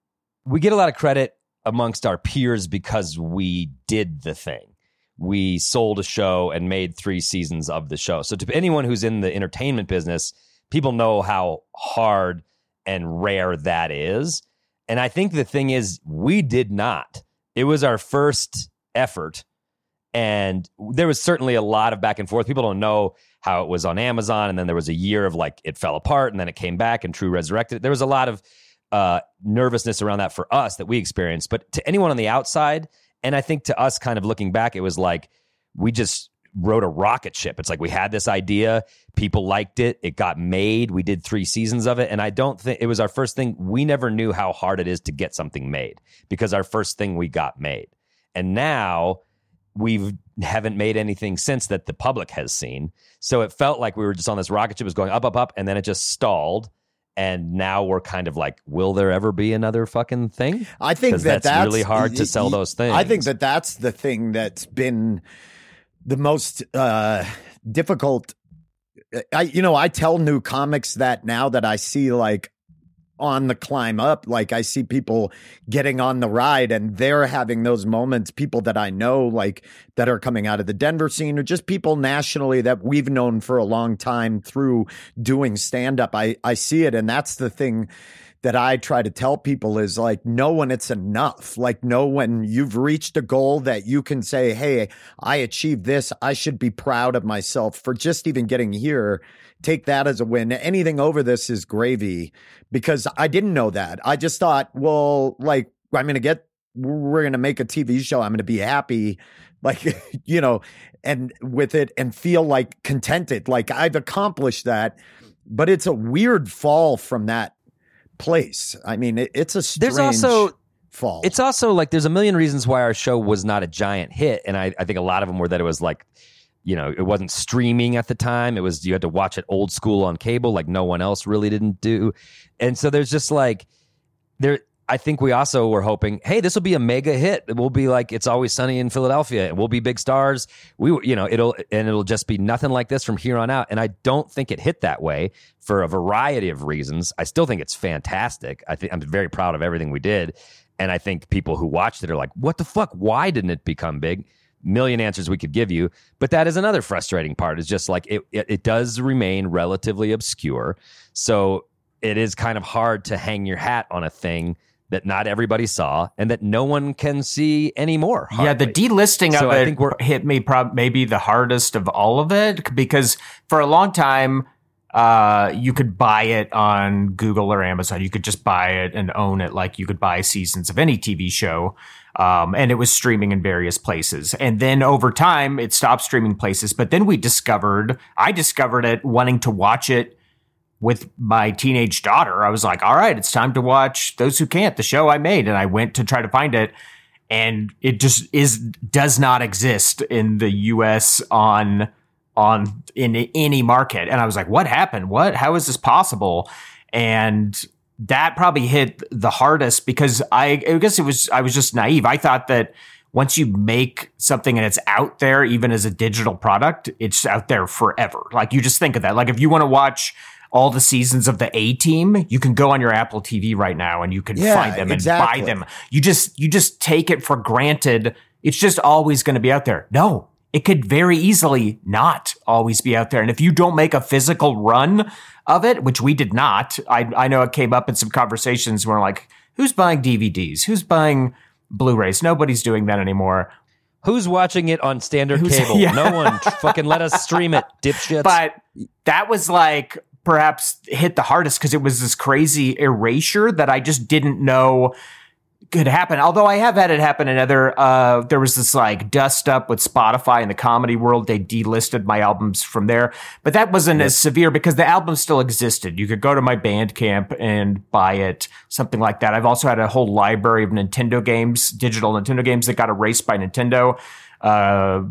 we get a lot of credit amongst our peers because we did the thing. We sold a show and made three seasons of the show. So to anyone who's in the entertainment business, people know how hard and rare that is. And I think the thing is, we did not. It was our first effort. And there was certainly a lot of back and forth. People don't know how it was on Amazon. And then there was a year of like it fell apart and then it came back and True resurrected. There was a lot of uh, nervousness around that for us that we experienced. But to anyone on the outside, and I think to us kind of looking back, it was like we just wrote a rocket ship. It's like we had this idea, people liked it, it got made. We did three seasons of it, and I don't think it was our first thing. We never knew how hard it is to get something made because our first thing we got made, and now we haven't made anything since that the public has seen. So it felt like we were just on this rocket ship, it was going up, up, up, and then it just stalled. And now we're kind of like, will there ever be another fucking thing? I think that that's, really hard to sell those things. I think that that's the thing that's been the most uh, difficult. I, you know, I tell new comics that now that I see like on the climb up, like I see people getting on the ride and they're having those moments. People that I know, like that are coming out of the Denver scene, or just people nationally that we've known for a long time through doing stand up. I I see it, and that's the thing that I try to tell people is like, know when it's enough. Like, know when you've reached a goal that you can say, Hey, I achieved this. I should be proud of myself for just even getting here. Take that as a win. Anything over this is gravy because I didn't know that. I just thought, well, like, I'm going to get, we're going to make a TV show. I'm going to be happy. Like, you know, and with it and feel like contented. Like I've accomplished that, but it's a weird fall from that place. I mean, it, it's a strange There's also fall. It's also like there's a million reasons why our show was not a giant hit, and I, I think a lot of them were that it was like, you know, it wasn't streaming at the time. It was you had to watch it old school on cable, like no one else really didn't do, and so there's just like there. I think we also were hoping, hey, this will be a mega hit. It will be like it's always sunny in Philadelphia, we'll be big stars. We, you know, it'll and it'll just be nothing like this from here on out. And I don't think it hit that way for a variety of reasons. I still think it's fantastic. I think I'm very proud of everything we did, and I think people who watched it are like, what the fuck? Why didn't it become big? Million answers we could give you, but that is another frustrating part. Is just like it, it, it does remain relatively obscure, so it is kind of hard to hang your hat on a thing that not everybody saw and that no one can see anymore. Yeah, the hardly. delisting So of I it think we're- hit me prob- maybe the hardest of all of it because for a long time uh, you could buy it on Google or Amazon. You could just buy it and own it like you could buy seasons of any TV show. Um, and it was streaming in various places. And then over time, it stopped streaming places. But then we discovered, I discovered it wanting to watch it with my teenage daughter. I was like, all right, it's time to watch Those Who Can't, the show I made. And I went to try to find it. And it just is does not exist in the US on on in any market. And I was like, what happened? What how is this possible? And that probably hit the hardest because I, I guess it was I was just naive. I thought that once you make something and it's out there, even as a digital product, it's out there forever. Like you just think of that. Like if you want to watch all the seasons of the A Team, you can go on your Apple TV right now and you can Yeah, find them exactly. and buy them. You just you just take it for granted. It's just always going to be out there. No, it could very easily not always be out there. And if you don't make a physical run of it, which we did not, I, I know it came up in some conversations where like, who's buying DVDs? Who's buying Blu-rays? Nobody's doing that anymore. Who's watching it on standard Who's- cable? yeah. No one. Fucking let us stream it, dipshits. But that was like perhaps hit the hardest because it was this crazy erasure that I just didn't know could happen. Although I have had it happen in other, uh, there was this like dust up with Spotify in the comedy world. They delisted my albums from there, but that wasn't as severe because the album still existed. You could go to my Bandcamp and buy it, something like that. I've also had a whole library of Nintendo games, digital Nintendo games that got erased by Nintendo. Uh,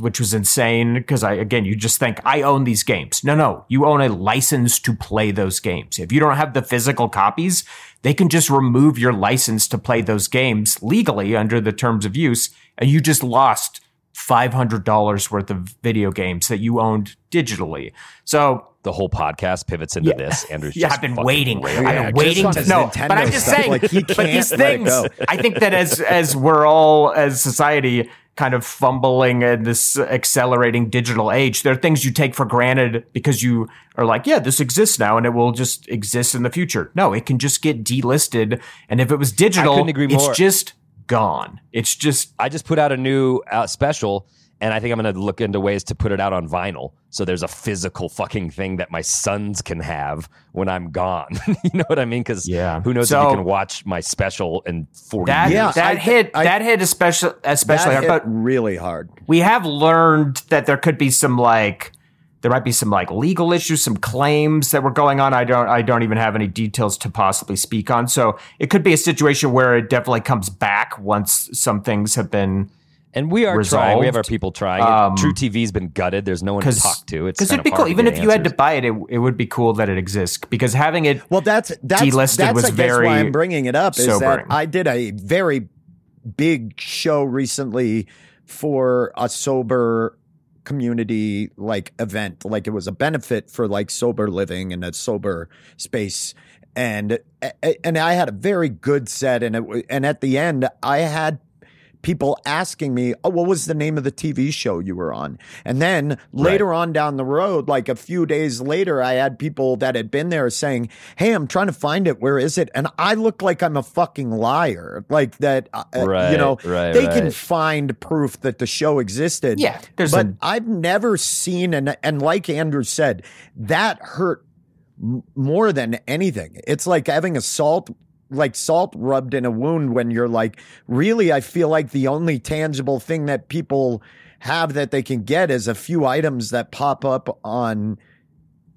which was insane because I again you just think I own these games. No, no, you own a license to play those games. If you don't have the physical copies, they can just remove your license to play those games legally under the terms of use, and you just lost five hundred dollars worth of video games that you owned digitally. So the whole podcast pivots into Yeah. this. Andrew's yeah, just I've been waiting. railing. I've been just waiting to his know. Nintendo But I'm just stuff, saying, like, he but can't these things. I think that as as we're all as society kind of fumbling in this accelerating digital age. There are things you take for granted because you are like, yeah, this exists now and it will just exist in the future. No, it can just get delisted. And if it was digital, it's just gone. It's just I just put out a new uh, special, and I think I'm going to look into ways to put it out on vinyl. So there's a physical fucking thing that my sons can have when I'm gone. you know what I mean? Because Yeah. who knows So- if you can watch my special in 40 that. years. Yeah, that I- hit. I- that hit especially especially that hard. hit But really hard. we have learned that there could be some like there might be some like legal issues, some claims that were going on. I don't I don't even have any details to possibly speak on. So it could be a situation where it definitely comes back once some things have been And we are trying. We have our people trying. Um. truTV's been gutted. There's no one to talk to. It's because it'd be cool. Even get if you had to buy it, it, it would be cool that it exists because having it Well, that's that's Delisted that's was I guess very why I'm bringing it up is that I did a very big show recently for a sober community like event like it was a benefit for like sober living and a sober space and and I had a very good set and it and at the end I had people asking me, "Oh, what was the name of the TV show you were on?" And then later on down the road, like a few days later, I had people that had been there saying, "Hey, I'm trying to find it. Where is it?" And I look like I'm a fucking liar, like that. Uh, you know, right, they can find proof that the show existed. Yeah, there's but a- I've never seen and and like Andrew said, that hurt more than anything. It's like having a salt like salt rubbed in a wound when you're like, really, I feel like the only tangible thing that people have that they can get is a few items that pop up on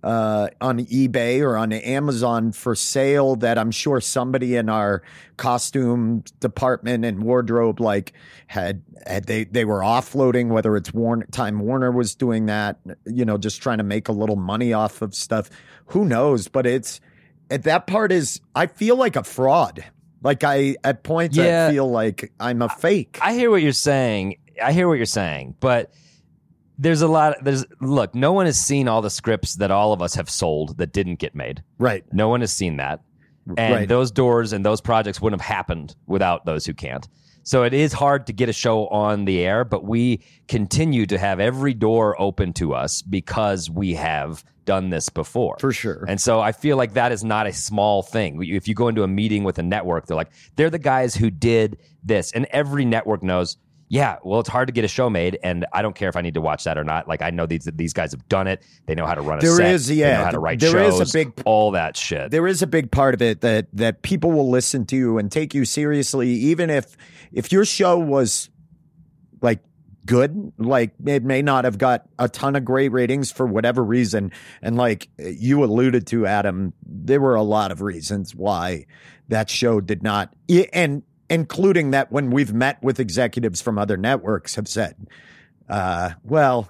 uh, on eBay or on Amazon for sale that I'm sure somebody in our costume department and wardrobe like had had they they were offloading whether it's Warner Time Warner was doing that you know just trying to make a little money off of stuff. Who knows? But it's at that part is I feel like a fraud like I at points Yeah. I feel like I'm a fake I hear what you're saying. I hear what you're saying, but there's a lot. There's look. No one has seen all the scripts that all of us have sold that didn't get made. right No one has seen that, and Right. those doors and those projects wouldn't have happened without those who can't. So it is hard to get a show on the air, but we continue to have every door open to us because we have done this before. for sure And so I feel like that is not a small thing. If you go into a meeting with a network, they're like, they're the guys who did this. And every network knows, yeah, well, it's hard to get a show made. And I don't care if I need to watch that or not. Like, I know these these guys have done it. They know how to run a There set. is, They know how to write shows. there is a big- all that shit. there is a big part of it that that people will listen to you and take you seriously even if if your show was like good like it may not have got a ton of great ratings for whatever reason and like you alluded to Adam there were a lot of reasons why that show did not and including that when we've met with executives from other networks have said uh well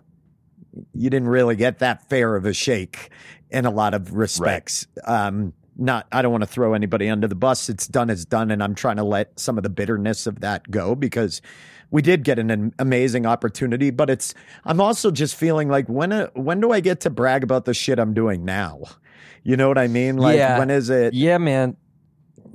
you didn't really get that fair of a shake in a lot of respects. Um, not, I don't want to throw anybody under the bus. It's done is done, and I'm trying to let some of the bitterness of that go because we did get an, am- amazing opportunity. But it's, I'm also just feeling like when, uh, when do I get to brag about the shit I'm doing now? You know what I mean? Like Yeah. when is it? Yeah, man.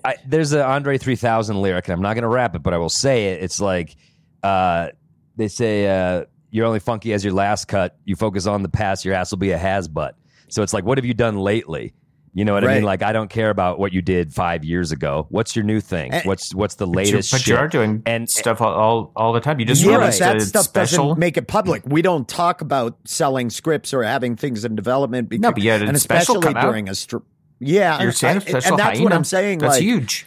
I, there's an Andre 3000 lyric, and I'm not going to rap it, but I will say it. It's like uh, they say, uh, "You're only funky as your last cut. You focus on the past, your ass will be a has butt." So it's like, what have you done lately? You know what I mean? Like, I don't care about what you did five years ago. What's your new thing? And- what's what's the But you, latest? but shit? you are doing and stuff all, all all the time. You just yeah, but released that a stuff special. doesn't make it public. We don't talk about selling scripts or having things in development. Because, No, but you had a and special especially come out. during a str- yeah, Your I- stand-up I- and that's what I'm saying. That's like, huge.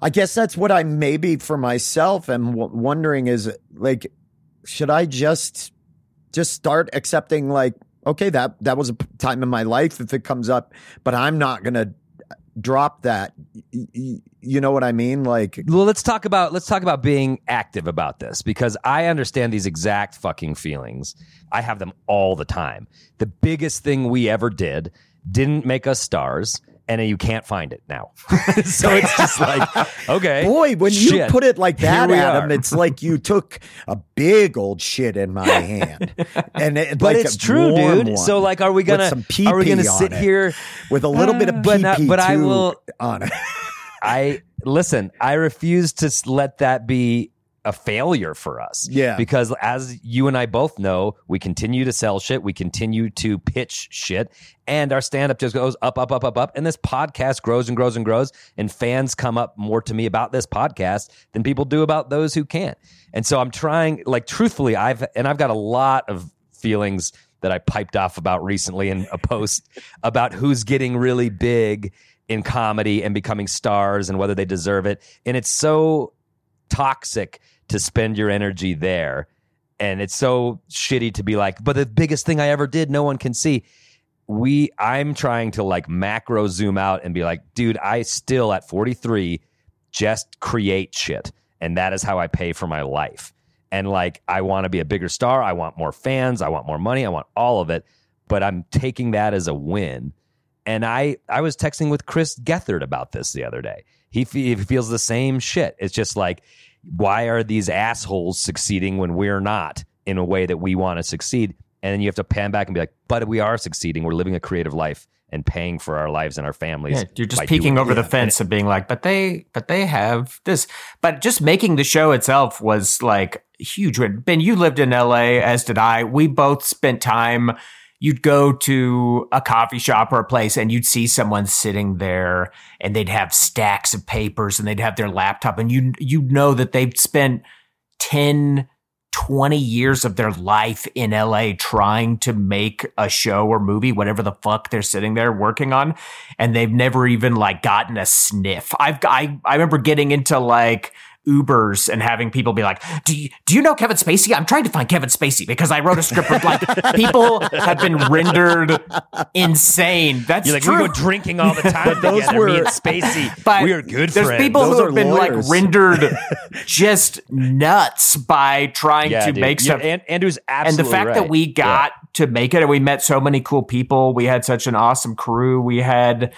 I guess that's what I maybe for myself am w- wondering is like, should I just just start accepting like, okay, that that was a time in my life if it comes up, but I'm not gonna drop that. You know what I mean? Like, Well, let's talk about let's talk about being active about this because I understand these exact fucking feelings. I have them all the time. The biggest thing we ever did didn't make us stars, and you can't find it now. so it's just like, okay, boy, when you put it like that, Adam, are. it's like you took a big old shit in my hand, and it, but like it's true, dude. So like, are we gonna are we gonna sit here? with a little bit of But not- but I will- on it. I listen. I refuse to let that be a failure for us. Yeah. Because as you and I both know, we continue to sell shit, we continue to pitch shit, and our stand up just goes up, up, up, up, up. And this podcast grows and grows and grows. And fans come up more to me about this podcast than people do about those who can't. And so I'm trying, like, truthfully, I've, and I've got a lot of feelings that I piped off about recently in a post about who's getting really big in comedy and becoming stars and whether they deserve it. And it's so toxic to spend your energy there. And it's so shitty to be like, but the biggest thing I ever did, no one can see. We, I'm trying to like macro zoom out and be like, dude, I still at 43 just create shit. And that is how I pay for my life. And like, I want to be a bigger star. I want more fans. I want more money. I want all of it. But I'm taking that as a win. And I, I was texting with Chris Gethard about this the other day. He, he feels the same shit. It's just like, why are these assholes succeeding when we're not in a way that we want to succeed? And then you have to pan back and be like, but we are succeeding. We're living a creative life and paying for our lives and our families. Yeah, you're just peeking doing over the fence and being like, but they, but they have this. But just making the show itself was like huge. Ben, you lived in LA, as did I. We both spent time. You'd go to a coffee shop or a place and you'd see someone sitting there and they'd have stacks of papers and they'd have their laptop and you you'd know that they've spent 10 20 years of their life in LA trying to make a show or movie, whatever the fuck they're sitting there working on, and they've never even like gotten a sniff. I've I I remember getting into like Ubers and having people be like, "Do you do you know Kevin Spacey? I'm trying to find Kevin Spacey because I wrote a script with like people have been rendered insane. That's You're like, true. we go drinking all the time those together, were- me and Spacey. But we are good There's friends. people Those who have been lawyers. like rendered just nuts by trying yeah, to dude. make Yeah, stuff. An- Andrew's and the fact right. that we got to make it and we met so many cool people we had such an awesome crew we had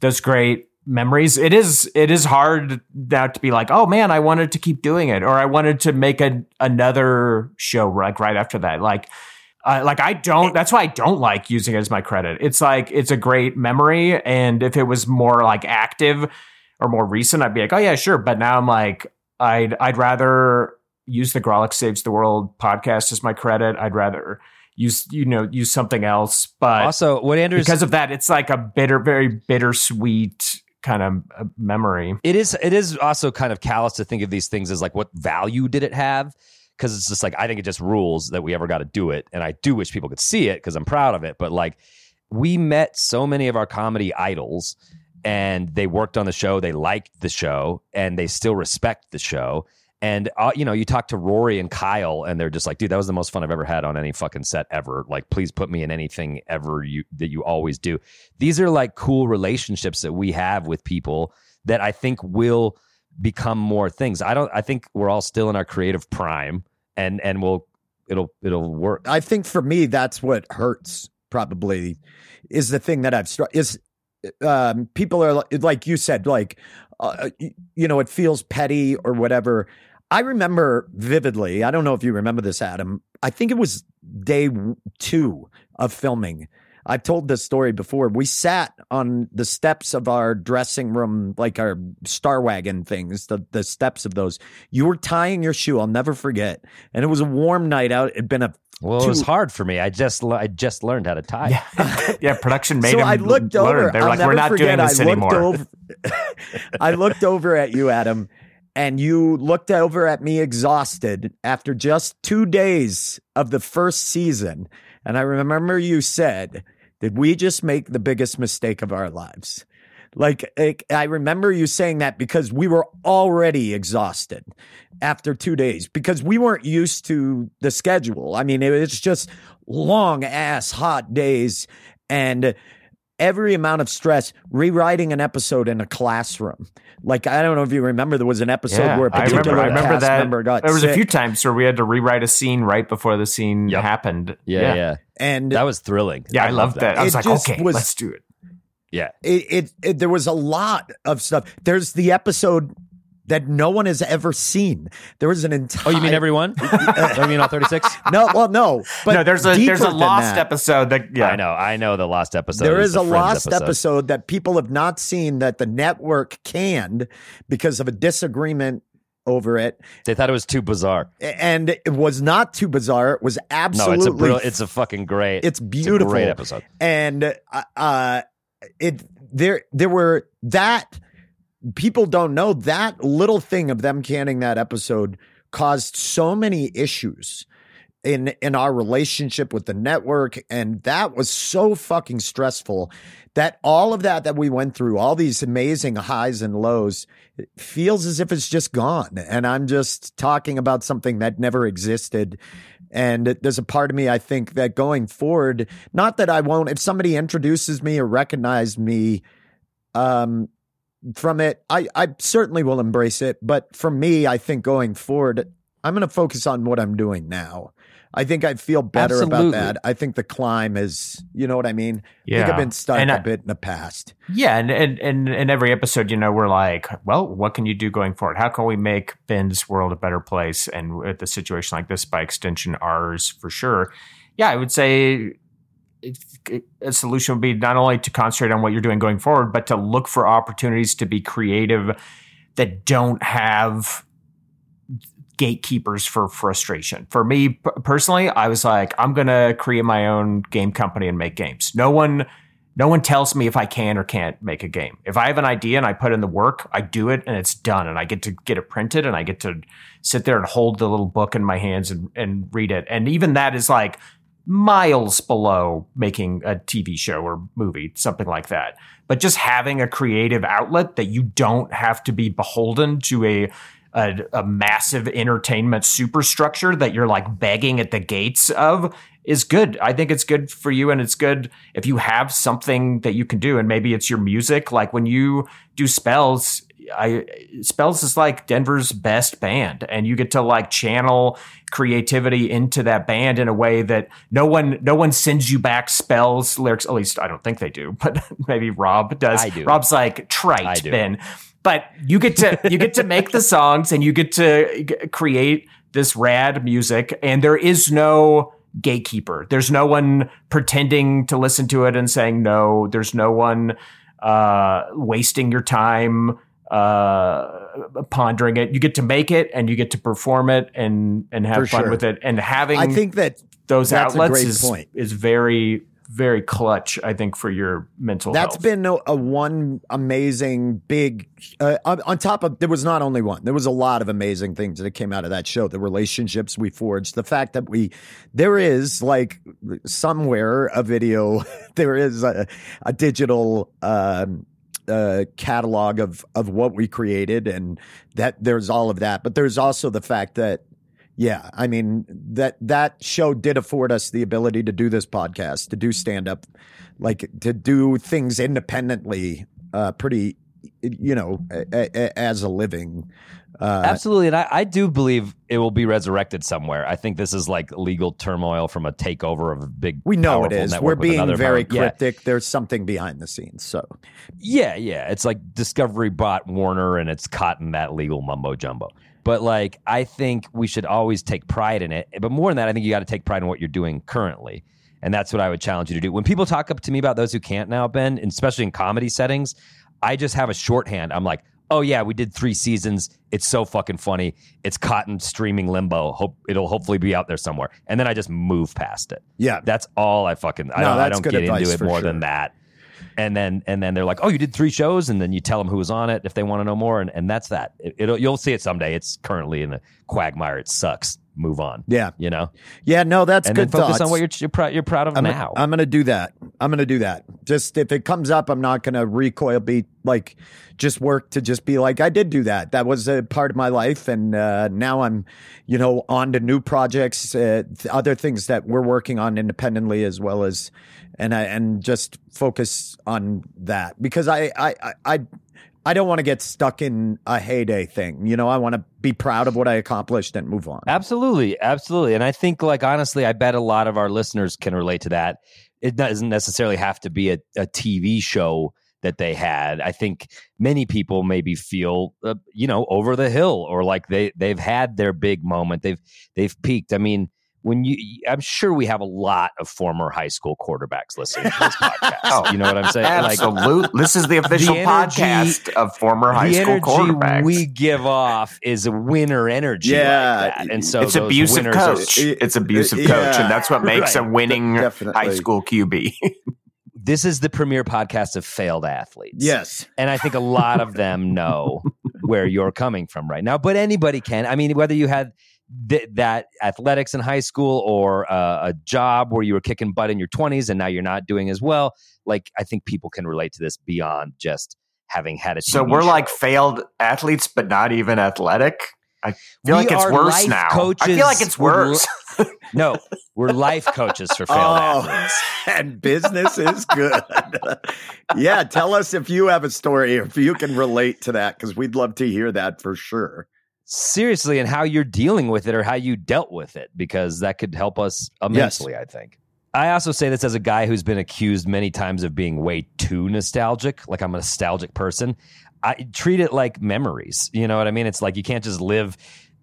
those great memories it is it is hard now to be like oh man i wanted to keep doing it or i wanted to make a, another show like right after that like uh, like I don't. That's why I don't like using it as my credit. It's like it's a great memory, and if it was more like active or more recent, I'd be like, oh yeah, sure. But now I'm like, I'd I'd rather use the Grawlix Saves the World podcast as my credit. I'd rather use you know use something else. But also what Andrew's because of that, it's like a bitter, very bittersweet kind of uh, memory. it is it is also kind of callous to think of these things as like what value did it have because it's just like i think it just rules that we ever got to do it and i do wish people could see it because i'm proud of it but like we met so many of our comedy idols and they worked on the show they liked the show and they still respect the show and uh, you know you talk to rory and kyle and they're just like dude that was the most fun i've ever had on any fucking set ever like please put me in anything ever you that you always do these are like cool relationships that we have with people that i think will become more things i don't i think we're all still in our creative prime and and we'll it'll it'll work I think for me, that's what hurts. Probably is the thing that I've struck is um, people are like you said, like uh, you know, it feels petty or whatever. I remember vividly. I don't know if you remember this, Adam. I think it was day two of filming. I've told this story before. We sat on the steps of our dressing room, like our Star Wagon things, the, the steps of those. You were tying your shoe. I'll never forget. And it was a warm night out. It'd been a well it was hard for me i just i just learned how to tie Yeah, yeah. Production made so them I looked learn. over. They were I'll like, we're not forget, doing this I looked anymore. Over, I looked over at you, Adam, and you looked over at me exhausted after just two days of the first season. And I remember you said, "Did we just make the biggest mistake of our lives?" Like I remember you saying that because we were already exhausted after two days because we weren't used to the schedule. I mean, it was just long ass hot days and every amount of stress rewriting an episode in a classroom. Like I don't know if you remember, there was an episode Yeah, where a I particular remember. I remember cast that. member got there was a few times where we had to rewrite a scene right before the scene Yep. happened. yeah yeah, yeah, and that was thrilling Yeah, I, love loved that. I It was like, okay, was- let's do it. yeah it, it, it there was a lot of stuff. There's the episode that no one has ever seen. There was an entire. oh you mean everyone you mean all 36 No, well, no. But no, there's a there's a than lost that. episode that yeah. i know i know the lost episode There is is a Friends lost episode. that people have not seen that the network canned because of a disagreement over it, They thought it was too bizarre. and it was not too bizarre. It was absolutely. No, absolutely it's a brill- it's a fucking great. it's a beautiful great episode. and uh, uh it there there were that people don't know that little thing of them canning that episode caused so many issues in in our relationship with the network and that was so fucking stressful that all of that that we went through all these amazing highs and lows feels as if it's just gone and i'm just talking about something that never existed. And there's a part of me i think that going forward not that i won't if somebody introduces me or recognizes me um from it i i certainly will embrace it but for me i think going forward i'm going to focus on what i'm doing now i think i feel better Absolutely. about that i think the climb is you know what i mean i think Yeah. i've been stuck And a I- bit in the past Yeah, and, and and in every episode, you know, we're like, well, what can you do going forward? How can we make Ben's world a better place? And with a situation like this, by extension, ours for sure. Yeah, I would say a solution would be not only to concentrate on what you're doing going forward, but to look for opportunities to be creative that don't have gatekeepers for frustration. For me p- personally, I was like, I'm going to create my own game company and make games. No one no one tells me if I can or can't make a game. If I have an idea and I put in the work, I do it and it's done and I get to get it printed and I get to sit there and hold the little book in my hands and, and read it. And even that is like miles below making a TV show or movie, something like that. But just having a creative outlet that you don't have to be beholden to a a, a massive entertainment superstructure that you're like begging at the gates of is good. I think it's good for you and it's good if you have something that you can do and maybe it's your music like when you do spells I spells is like Denver's best band and you get to like channel creativity into that band in a way that no one no one sends you back spells lyrics at least I don't think they do but maybe Rob does I do. Rob's like trite. Ben but you get to you get to make the songs and you get to g- create this rad music and there is no gatekeeper there's no one pretending to listen to it and saying no there's no one uh wasting your time uh pondering it you get to make it and you get to perform it and and have For fun sure. with it and having i think that those outlets is point. is very very clutch i think for your mental That's health been a, a one amazing big. Uh, on, top of there was not only one. There was a lot of amazing things that came out of that show. The relationships we forged, the fact that we there is like somewhere a video, there is a, a digital. Um, uh, catalog of of what we created, and that there's all of that. But there's also the fact that yeah, I mean that that show did afford us the ability to do this podcast, to do stand up, like to do things independently, uh, pretty, you know, a, a, as a living. Uh, Absolutely, and I, I do believe it will be resurrected somewhere. I think this is like legal turmoil from a takeover of a big. we know it is. We're being very power- yeah. cryptic. There's something behind the scenes. So Yeah, yeah. It's like Discovery bought Warner and it's caught in that legal mumbo jumbo. But like, I think we should always take pride in it. But more than that, I think you got to take pride in what you're doing currently. And that's what I would challenge you to do. When people talk up to me about those who can't now, Ben, especially in comedy settings, I just have a shorthand. I'm like, oh yeah, we did three seasons. It's so fucking funny. It's caught in streaming limbo. Hope it'll hopefully be out there somewhere. And then I just move past it. yeah, That's all I fucking. I No, don't, I don't get into it more sure. than that. And then and then they're like, oh, you did three shows, and then you tell them who was on it if they want to know more, and, and that's that. It, it'll you'll see it someday. It's currently in a quagmire. It sucks. Move on. yeah, You know, yeah. No, that's and good. focus thoughts. on what you're you're proud you're proud of I'm, now. I'm going to do that. I'm going to do that. Just if it comes up, I'm not going to recoil. Be like, just work to just be like, I did do that. That was a part of my life, and uh, now I'm, you know, on to new projects, uh, other things that we're working on independently as well as, and I and just focus on that because I I I. I I don't want to get stuck in a heyday thing. You know, I want to be proud of what I accomplished and move on. Absolutely, absolutely. And I think, like honestly, I bet a lot of our listeners can relate to that. It doesn't necessarily have to be a, a TV show that they had. I think many people maybe feel, uh, you know, over the hill or like they they've had their big moment. They've they've peaked. I mean, when you, I'm sure we have a lot of former high school quarterbacks listening to this podcast. oh, you know what I'm saying? Like, Absolute. this is the official energy- podcast of former high the school energy quarterbacks. we give off is a winner energy. Yeah, like that. and so it's abusive winners are- coach. it's abusive coach, and that's what makes Right. a winning Definitely. high school QB. this is the premier podcast of failed athletes. Yes. And I think a lot of them know where you're coming from right now. But anybody can. I mean, whether you had th- that athletics in high school or uh, a job where you were kicking butt in your 20s and now you're not doing as well, like I think people can relate to this beyond just having had a TV so we're like failed athletes, but not even athletic. I feel We like it's worse life now. I feel like it's We're worse. no, we're life coaches for failed Oh, athletes. and business is good. yeah, tell us if you have a story if you can relate to that because we'd love to hear that for sure. Seriously, and how you're dealing with it or how you dealt with it, because that could help us immensely, I think. I also say this as a guy who's been accused many times of being way too nostalgic, like I'm a nostalgic person. I treat it like memories. You know what I mean? It's like you can't just live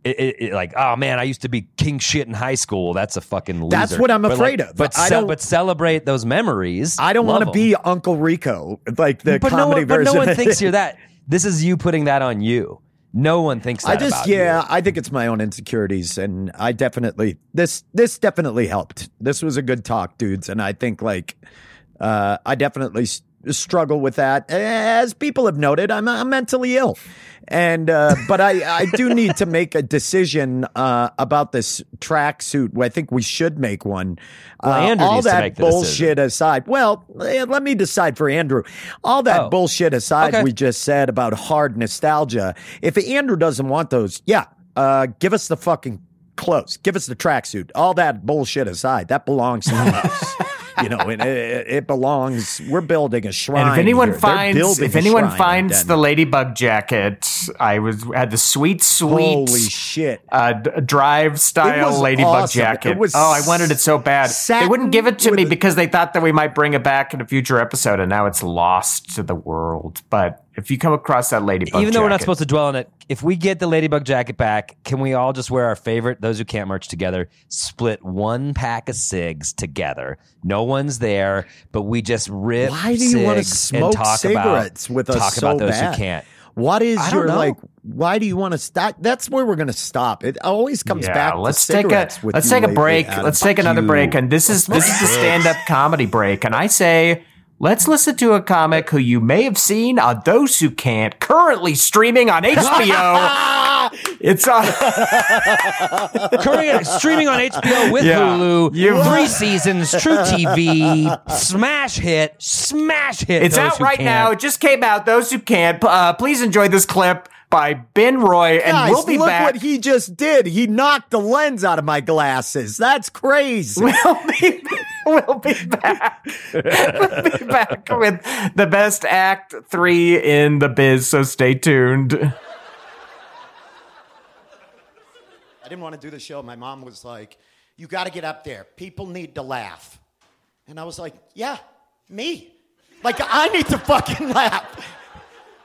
it, it, it- like, oh man, I used to be king shit in high school. That's a fucking loser. That's what I'm But, afraid like, of. But I ce- but celebrate those memories. I don't want to be Uncle Rico, like the but no comedy one, but no one thinks you're that. This is you putting that on you. No one thinks that I just about yeah, you. I think it's my own insecurities, and I definitely this this definitely helped. This was a good talk, dudes, and I think like uh, I definitely struggle with that. As people have noted, I'm, I'm mentally ill, and uh, but I I do need to make a decision uh, about this tracksuit. I think we should make one. Well, Uh, Andrew all that bullshit aside, well, eh, let me decide for Andrew. All that Oh. bullshit aside, Okay. we just said about hard nostalgia. If Andrew doesn't want those, yeah, uh, give us the fucking clothes. Give us the tracksuit. All that bullshit aside, that belongs to us. You know, it, it, it belongs. We're building a shrine. And if anyone here. Finds if anyone finds the ladybug jacket, I was had the sweet sweet holy shit. uh, drive style ladybug awesome. jacket. Oh, I wanted it so bad. They wouldn't give it to me because they thought that we might bring it back in a future episode, and now it's lost to the world. But if you come across that ladybug, Even though we're not supposed to dwell on it, if we get the ladybug jacket back, can we all just wear our favorite? Those who can't merch together, split one pack of cigs together. No one's there, but we just rip. Why do you want to smoke talk cigarettes about, with us Talk so about those bad? who can't. What is your know. like? Why do you want to stop? That's where we're going to stop. It always comes Yeah, back. let's to take a let's take a break. Adam. Let's take another you. break. And this is this is the stand up comedy break. And I say. Let's listen to a comic who you may have seen on Those Who Can't, currently streaming on HBO. it's on. Currently streaming on HBO with Yeah. Hulu. You- Three seasons, truTV, smash hit, smash hit. It's out right Can't. now. It just came out. Those who can't, uh, please enjoy this clip by Ben Roy, and Guys, we'll be look back. what he just did. He knocked the lens out of my glasses. That's crazy. we'll be, we'll be back. we'll be back with the best act three in the biz. So stay tuned. I didn't want to do the show. My mom was like, "You got to get up there. People need to laugh." And I was like, "Yeah, me. Like I need to fucking laugh.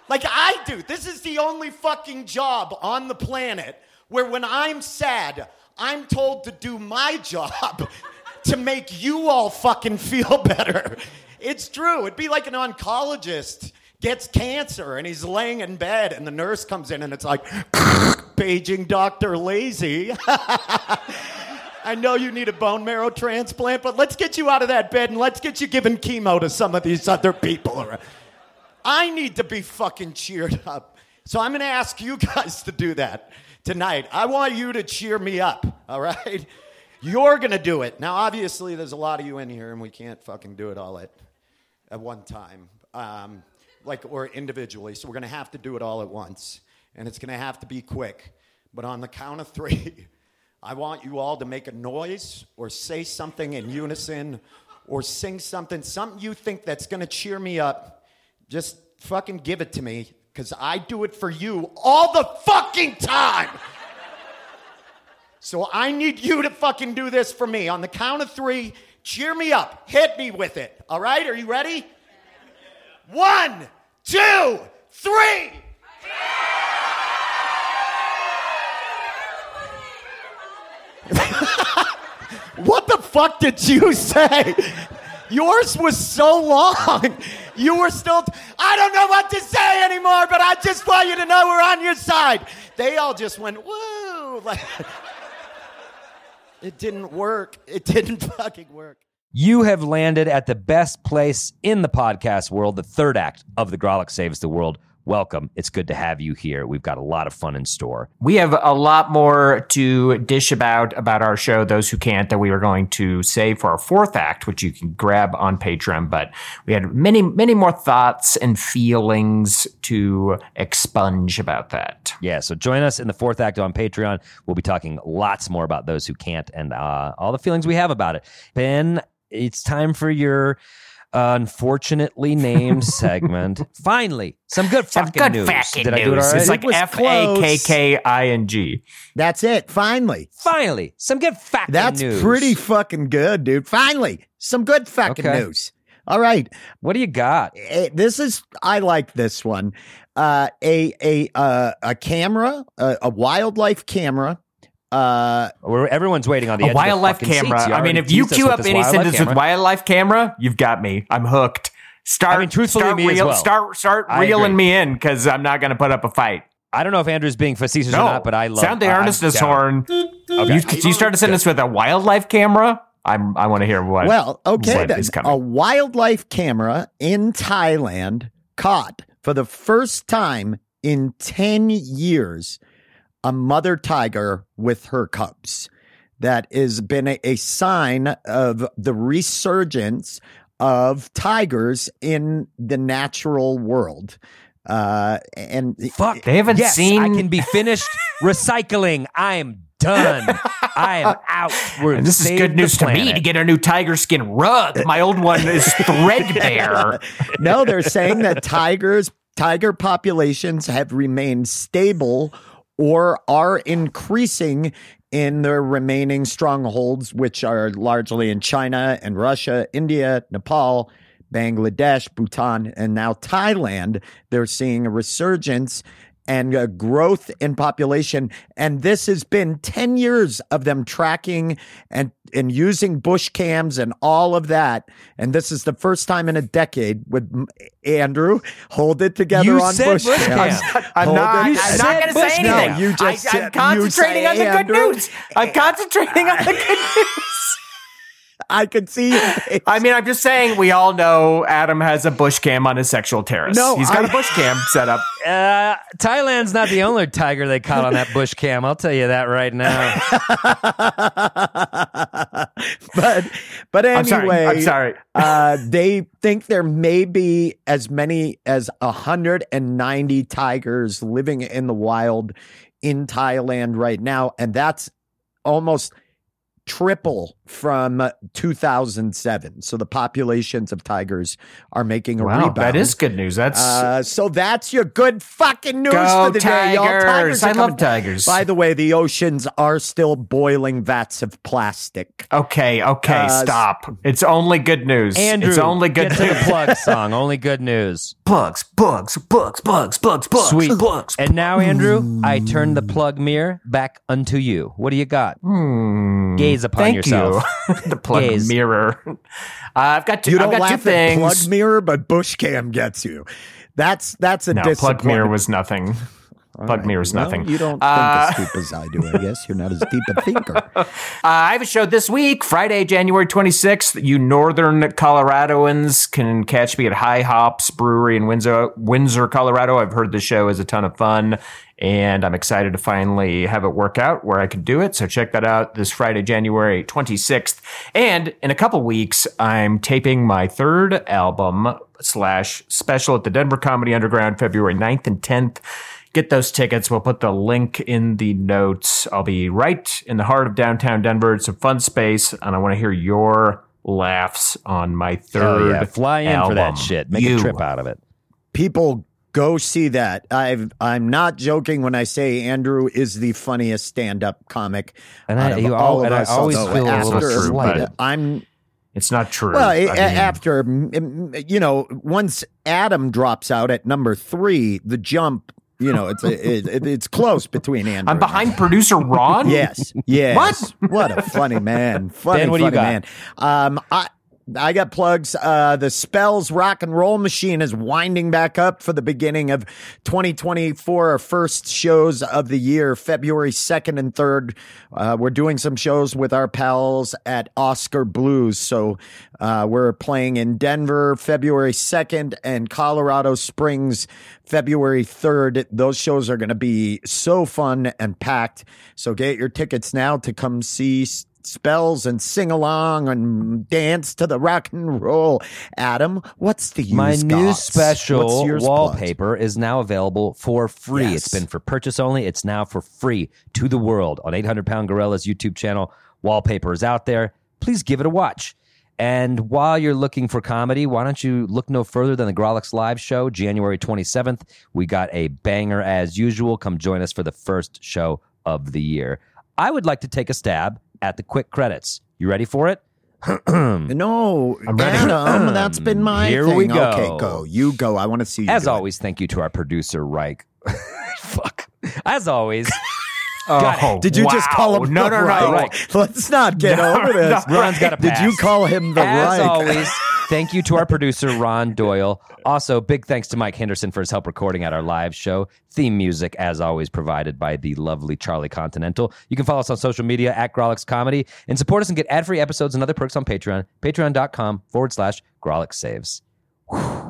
Like I do. This is the only fucking job on the planet where when I'm sad, I'm told to do my job to make you all fucking feel better. It's true. It'd be like an oncologist gets cancer and he's laying in bed and the nurse comes in and it's like paging Dr. Lazy. I know you need a bone marrow transplant, but let's get you out of that bed and let's get you giving chemo to some of these other people. I need to be fucking cheered up. So I'm going to ask you guys to do that tonight. I want you to cheer me up, all right? You're going to do it. Now, obviously, there's a lot of you in here, and we can't fucking do it all at, at one time, um, like, or individually. So we're going to have to do it all at once, and it's going to have to be quick. But on the count of three, I want you all to make a noise or say something in unison or sing something, something you think that's going to cheer me up. Just fucking give it to me because I do it for you all the fucking time. So I need you to fucking do this for me. On the count of three, cheer me up. Hit me with it. All right? Are you ready? One, two, three. What the fuck did you say? Yours was so long. You were still. I don't know what to say anymore, but I just want you to know we're on your side. They all just went, woo. Like, it didn't work. It didn't fucking work. You have landed at the best place in the podcast world, the third act of The Grawlix Saves the World. Welcome. It's good to have you here. We've got a lot of fun in store. We have a lot more to dish about about our show, those who can't, that we are going to save for our fourth act, which you can grab on Patreon. But we had many, many more thoughts and feelings to expunge about that. Yeah, so join us in the fourth act on Patreon. We'll be talking lots more about those who can't and uh, all the feelings we have about it. Ben, it's time for your unfortunately named segment. Finally, some good Some fucking good news. fucking Did I do it news. all right? It's like was F A K K I N G. That's it. Finally. Finally, some good fucking news. That's news. pretty fucking good, dude. Finally. Some good fucking Okay. news. All right. What do you got? Eh, this is I like this one. Uh, a a uh, a camera, a, a wildlife camera. Uh, We're, everyone's waiting on the A edge of their wildlife fucking camera. I mean, if you queue up any wildlife sentence with wildlife camera, you've got me. I'm hooked. Start. I mean, truthfully, start, me as reel- well. start, start I reeling agree. me in because I'm not going to put up a fight. I don't know if Andrew's being facetious No, or not, but I love sound the I- earnestness down. horn. You, you start a sentence with a wildlife camera. I'm. I want to hear what. well, okay, what then. is coming. a wildlife camera in Thailand caught for the first time in ten years a mother tiger with her cubs. That has been a, a sign of the resurgence of tigers in the natural world. Uh, and Fuck. They haven't yes, seen- I can be finished recycling. I am done. I am out. We're this is good the news to me to get a new tiger skin rug. My old one is threadbare. no, they're saying that tigers, tiger populations have remained stable or are increasing in their remaining strongholds, which are largely in China and Russia, India, Nepal, Bangladesh, Bhutan, and now Thailand. They're seeing a resurgence and a growth in population. And this has been 10 years of them tracking and, and using bush cams and all of that. And this is the first time in a decade with Andrew. Hold it together You on said bush, bush cams. cam. I'm Hold not. it- I'm not going to say anything. No, you just I, said- am concentrating you on the say, good news. I'm concentrating on the good news. I could see. I mean, I'm just saying. We all know Adam has a bush cam on his sexual terrace. No, he's got I- a bush cam set up. Uh, Thailand's not the only tiger they caught on that bush cam. I'll tell you that right now. but but anyway, I'm sorry. I'm sorry. uh, they think there may be as many as 190 tigers living in the wild in Thailand right now, and that's almost triple from uh, 2007. So the populations of tigers are making a Wow, rebound. that is good news. That's Uh, so that's your good fucking news Go for the day, y'all. Tigers. I love tigers. By the way, the oceans are still boiling vats of plastic. okay. Okay, Uh, stop. It's only good news. Andrew, it's only good get to the news. plug song. Only good news. Bugs, bugs, bugs, bugs, bugs, bugs. Sweet. bugs. And now, Andrew, I turn the plug mirror back unto you. What do you got? Hmm. Gaze upon Thank yourself. you. the plug Gaze. mirror. Uh, I've got two. You I've don't got two laugh at things. plug mirror, but bush cam gets you. That's that's a no, plug mirror was nothing. All plug right. mirror is Well, nothing. You don't Uh, think as deep as I do. I guess you're not as deep a thinker. Uh, I have a show this week, Friday, January 26th. You northern Coloradoans can catch me at High Hops Brewery in Windsor, Windsor, Colorado. I've heard the show is a ton of fun, and I'm excited to finally have it work out where I can do it. So check that out this Friday, January 26th. And in a couple weeks, I'm taping my third album slash special at the Denver Comedy Underground, February 9th and 10th get those tickets. We'll put the link in the notes. I'll be right in the heart of downtown Denver. It's a fun space, and I want to hear your laughs on my Hell third. yeah. Fly in for that shit. Make You. a trip out of it. People go see that. I've I'm not joking when I say Andrew is the funniest stand-up comic And I- you all al- of and I always feel a little after- slighted. I'm It's not true. Well, I mean, after you know, once Adam drops out at number three, the jump You know, it's a, it, it- it's close between Andrew. I'm and behind producer Ron. Yes. Yes. What? What a funny man. Funny, Ben, what do you funny got? man. Um, I. I got plugs. Uh, the Spells Rock and Roll Machine is winding back up for the beginning of 2024. Our first shows of the year, February 2nd and 3rd. Uh, we're doing some shows with our pals at Oskar Blues. So uh, we're playing in Denver February 2nd and Colorado Springs February 3rd. Those shows are going to be so fun and packed. So get your tickets now to come see spells and sing along and dance to the rock and roll. Adam, what's the use My new special wallpaper is now available for free. Yes. It's been for purchase only. It's now for free to the world on 800 Pound Gorilla's YouTube channel. Wallpaper is out there. Please give it a watch. And while you're looking for comedy, why don't you look no further than the Grawlix Live show, January 27th? We got a banger as usual. Come join us for the first show of the year. I would like to take a stab at the quick credits. You ready for it? No, I'm ready. Adam, that's been my Here thing. we go. Okay, go. You go. I want to see you As do it. always, thank you to our producer, Reich. Fuck. As always, Oh, Did you just call him No, the no, no. right? Let's not get No, over this. no. Ron's got a pass. Did you call him the As right? always, thank you to our producer, Ron Doyle. Also, big thanks to Mike Henderson for his help recording at our live show. Theme music, as always, provided by the lovely Charlie Continental. You can follow us on social media at Grawlix Comedy and support us and get ad free episodes and other perks on Patreon. Patreon.com forward slash Grawlix Saves. Whew.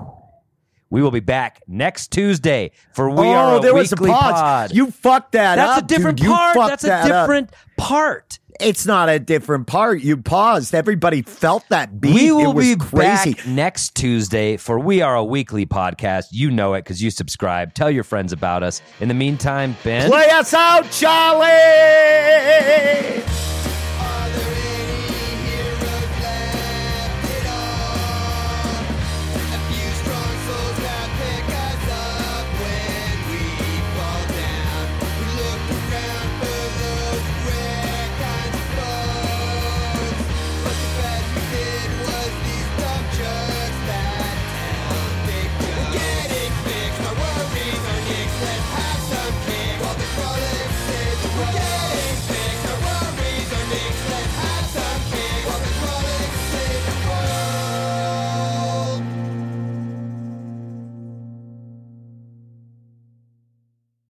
We will be back next Tuesday for We oh, Are a there was a Weekly. Pod. You fucked that That's up. a different dude. Part. That's a that up. different part. It's not a different part. You paused. Everybody felt that beat. We will be crazy. back next Tuesday for We Are a Weekly podcast. You know it because you subscribe. Tell your friends about us. In the meantime, Ben. Play us out, Charlie.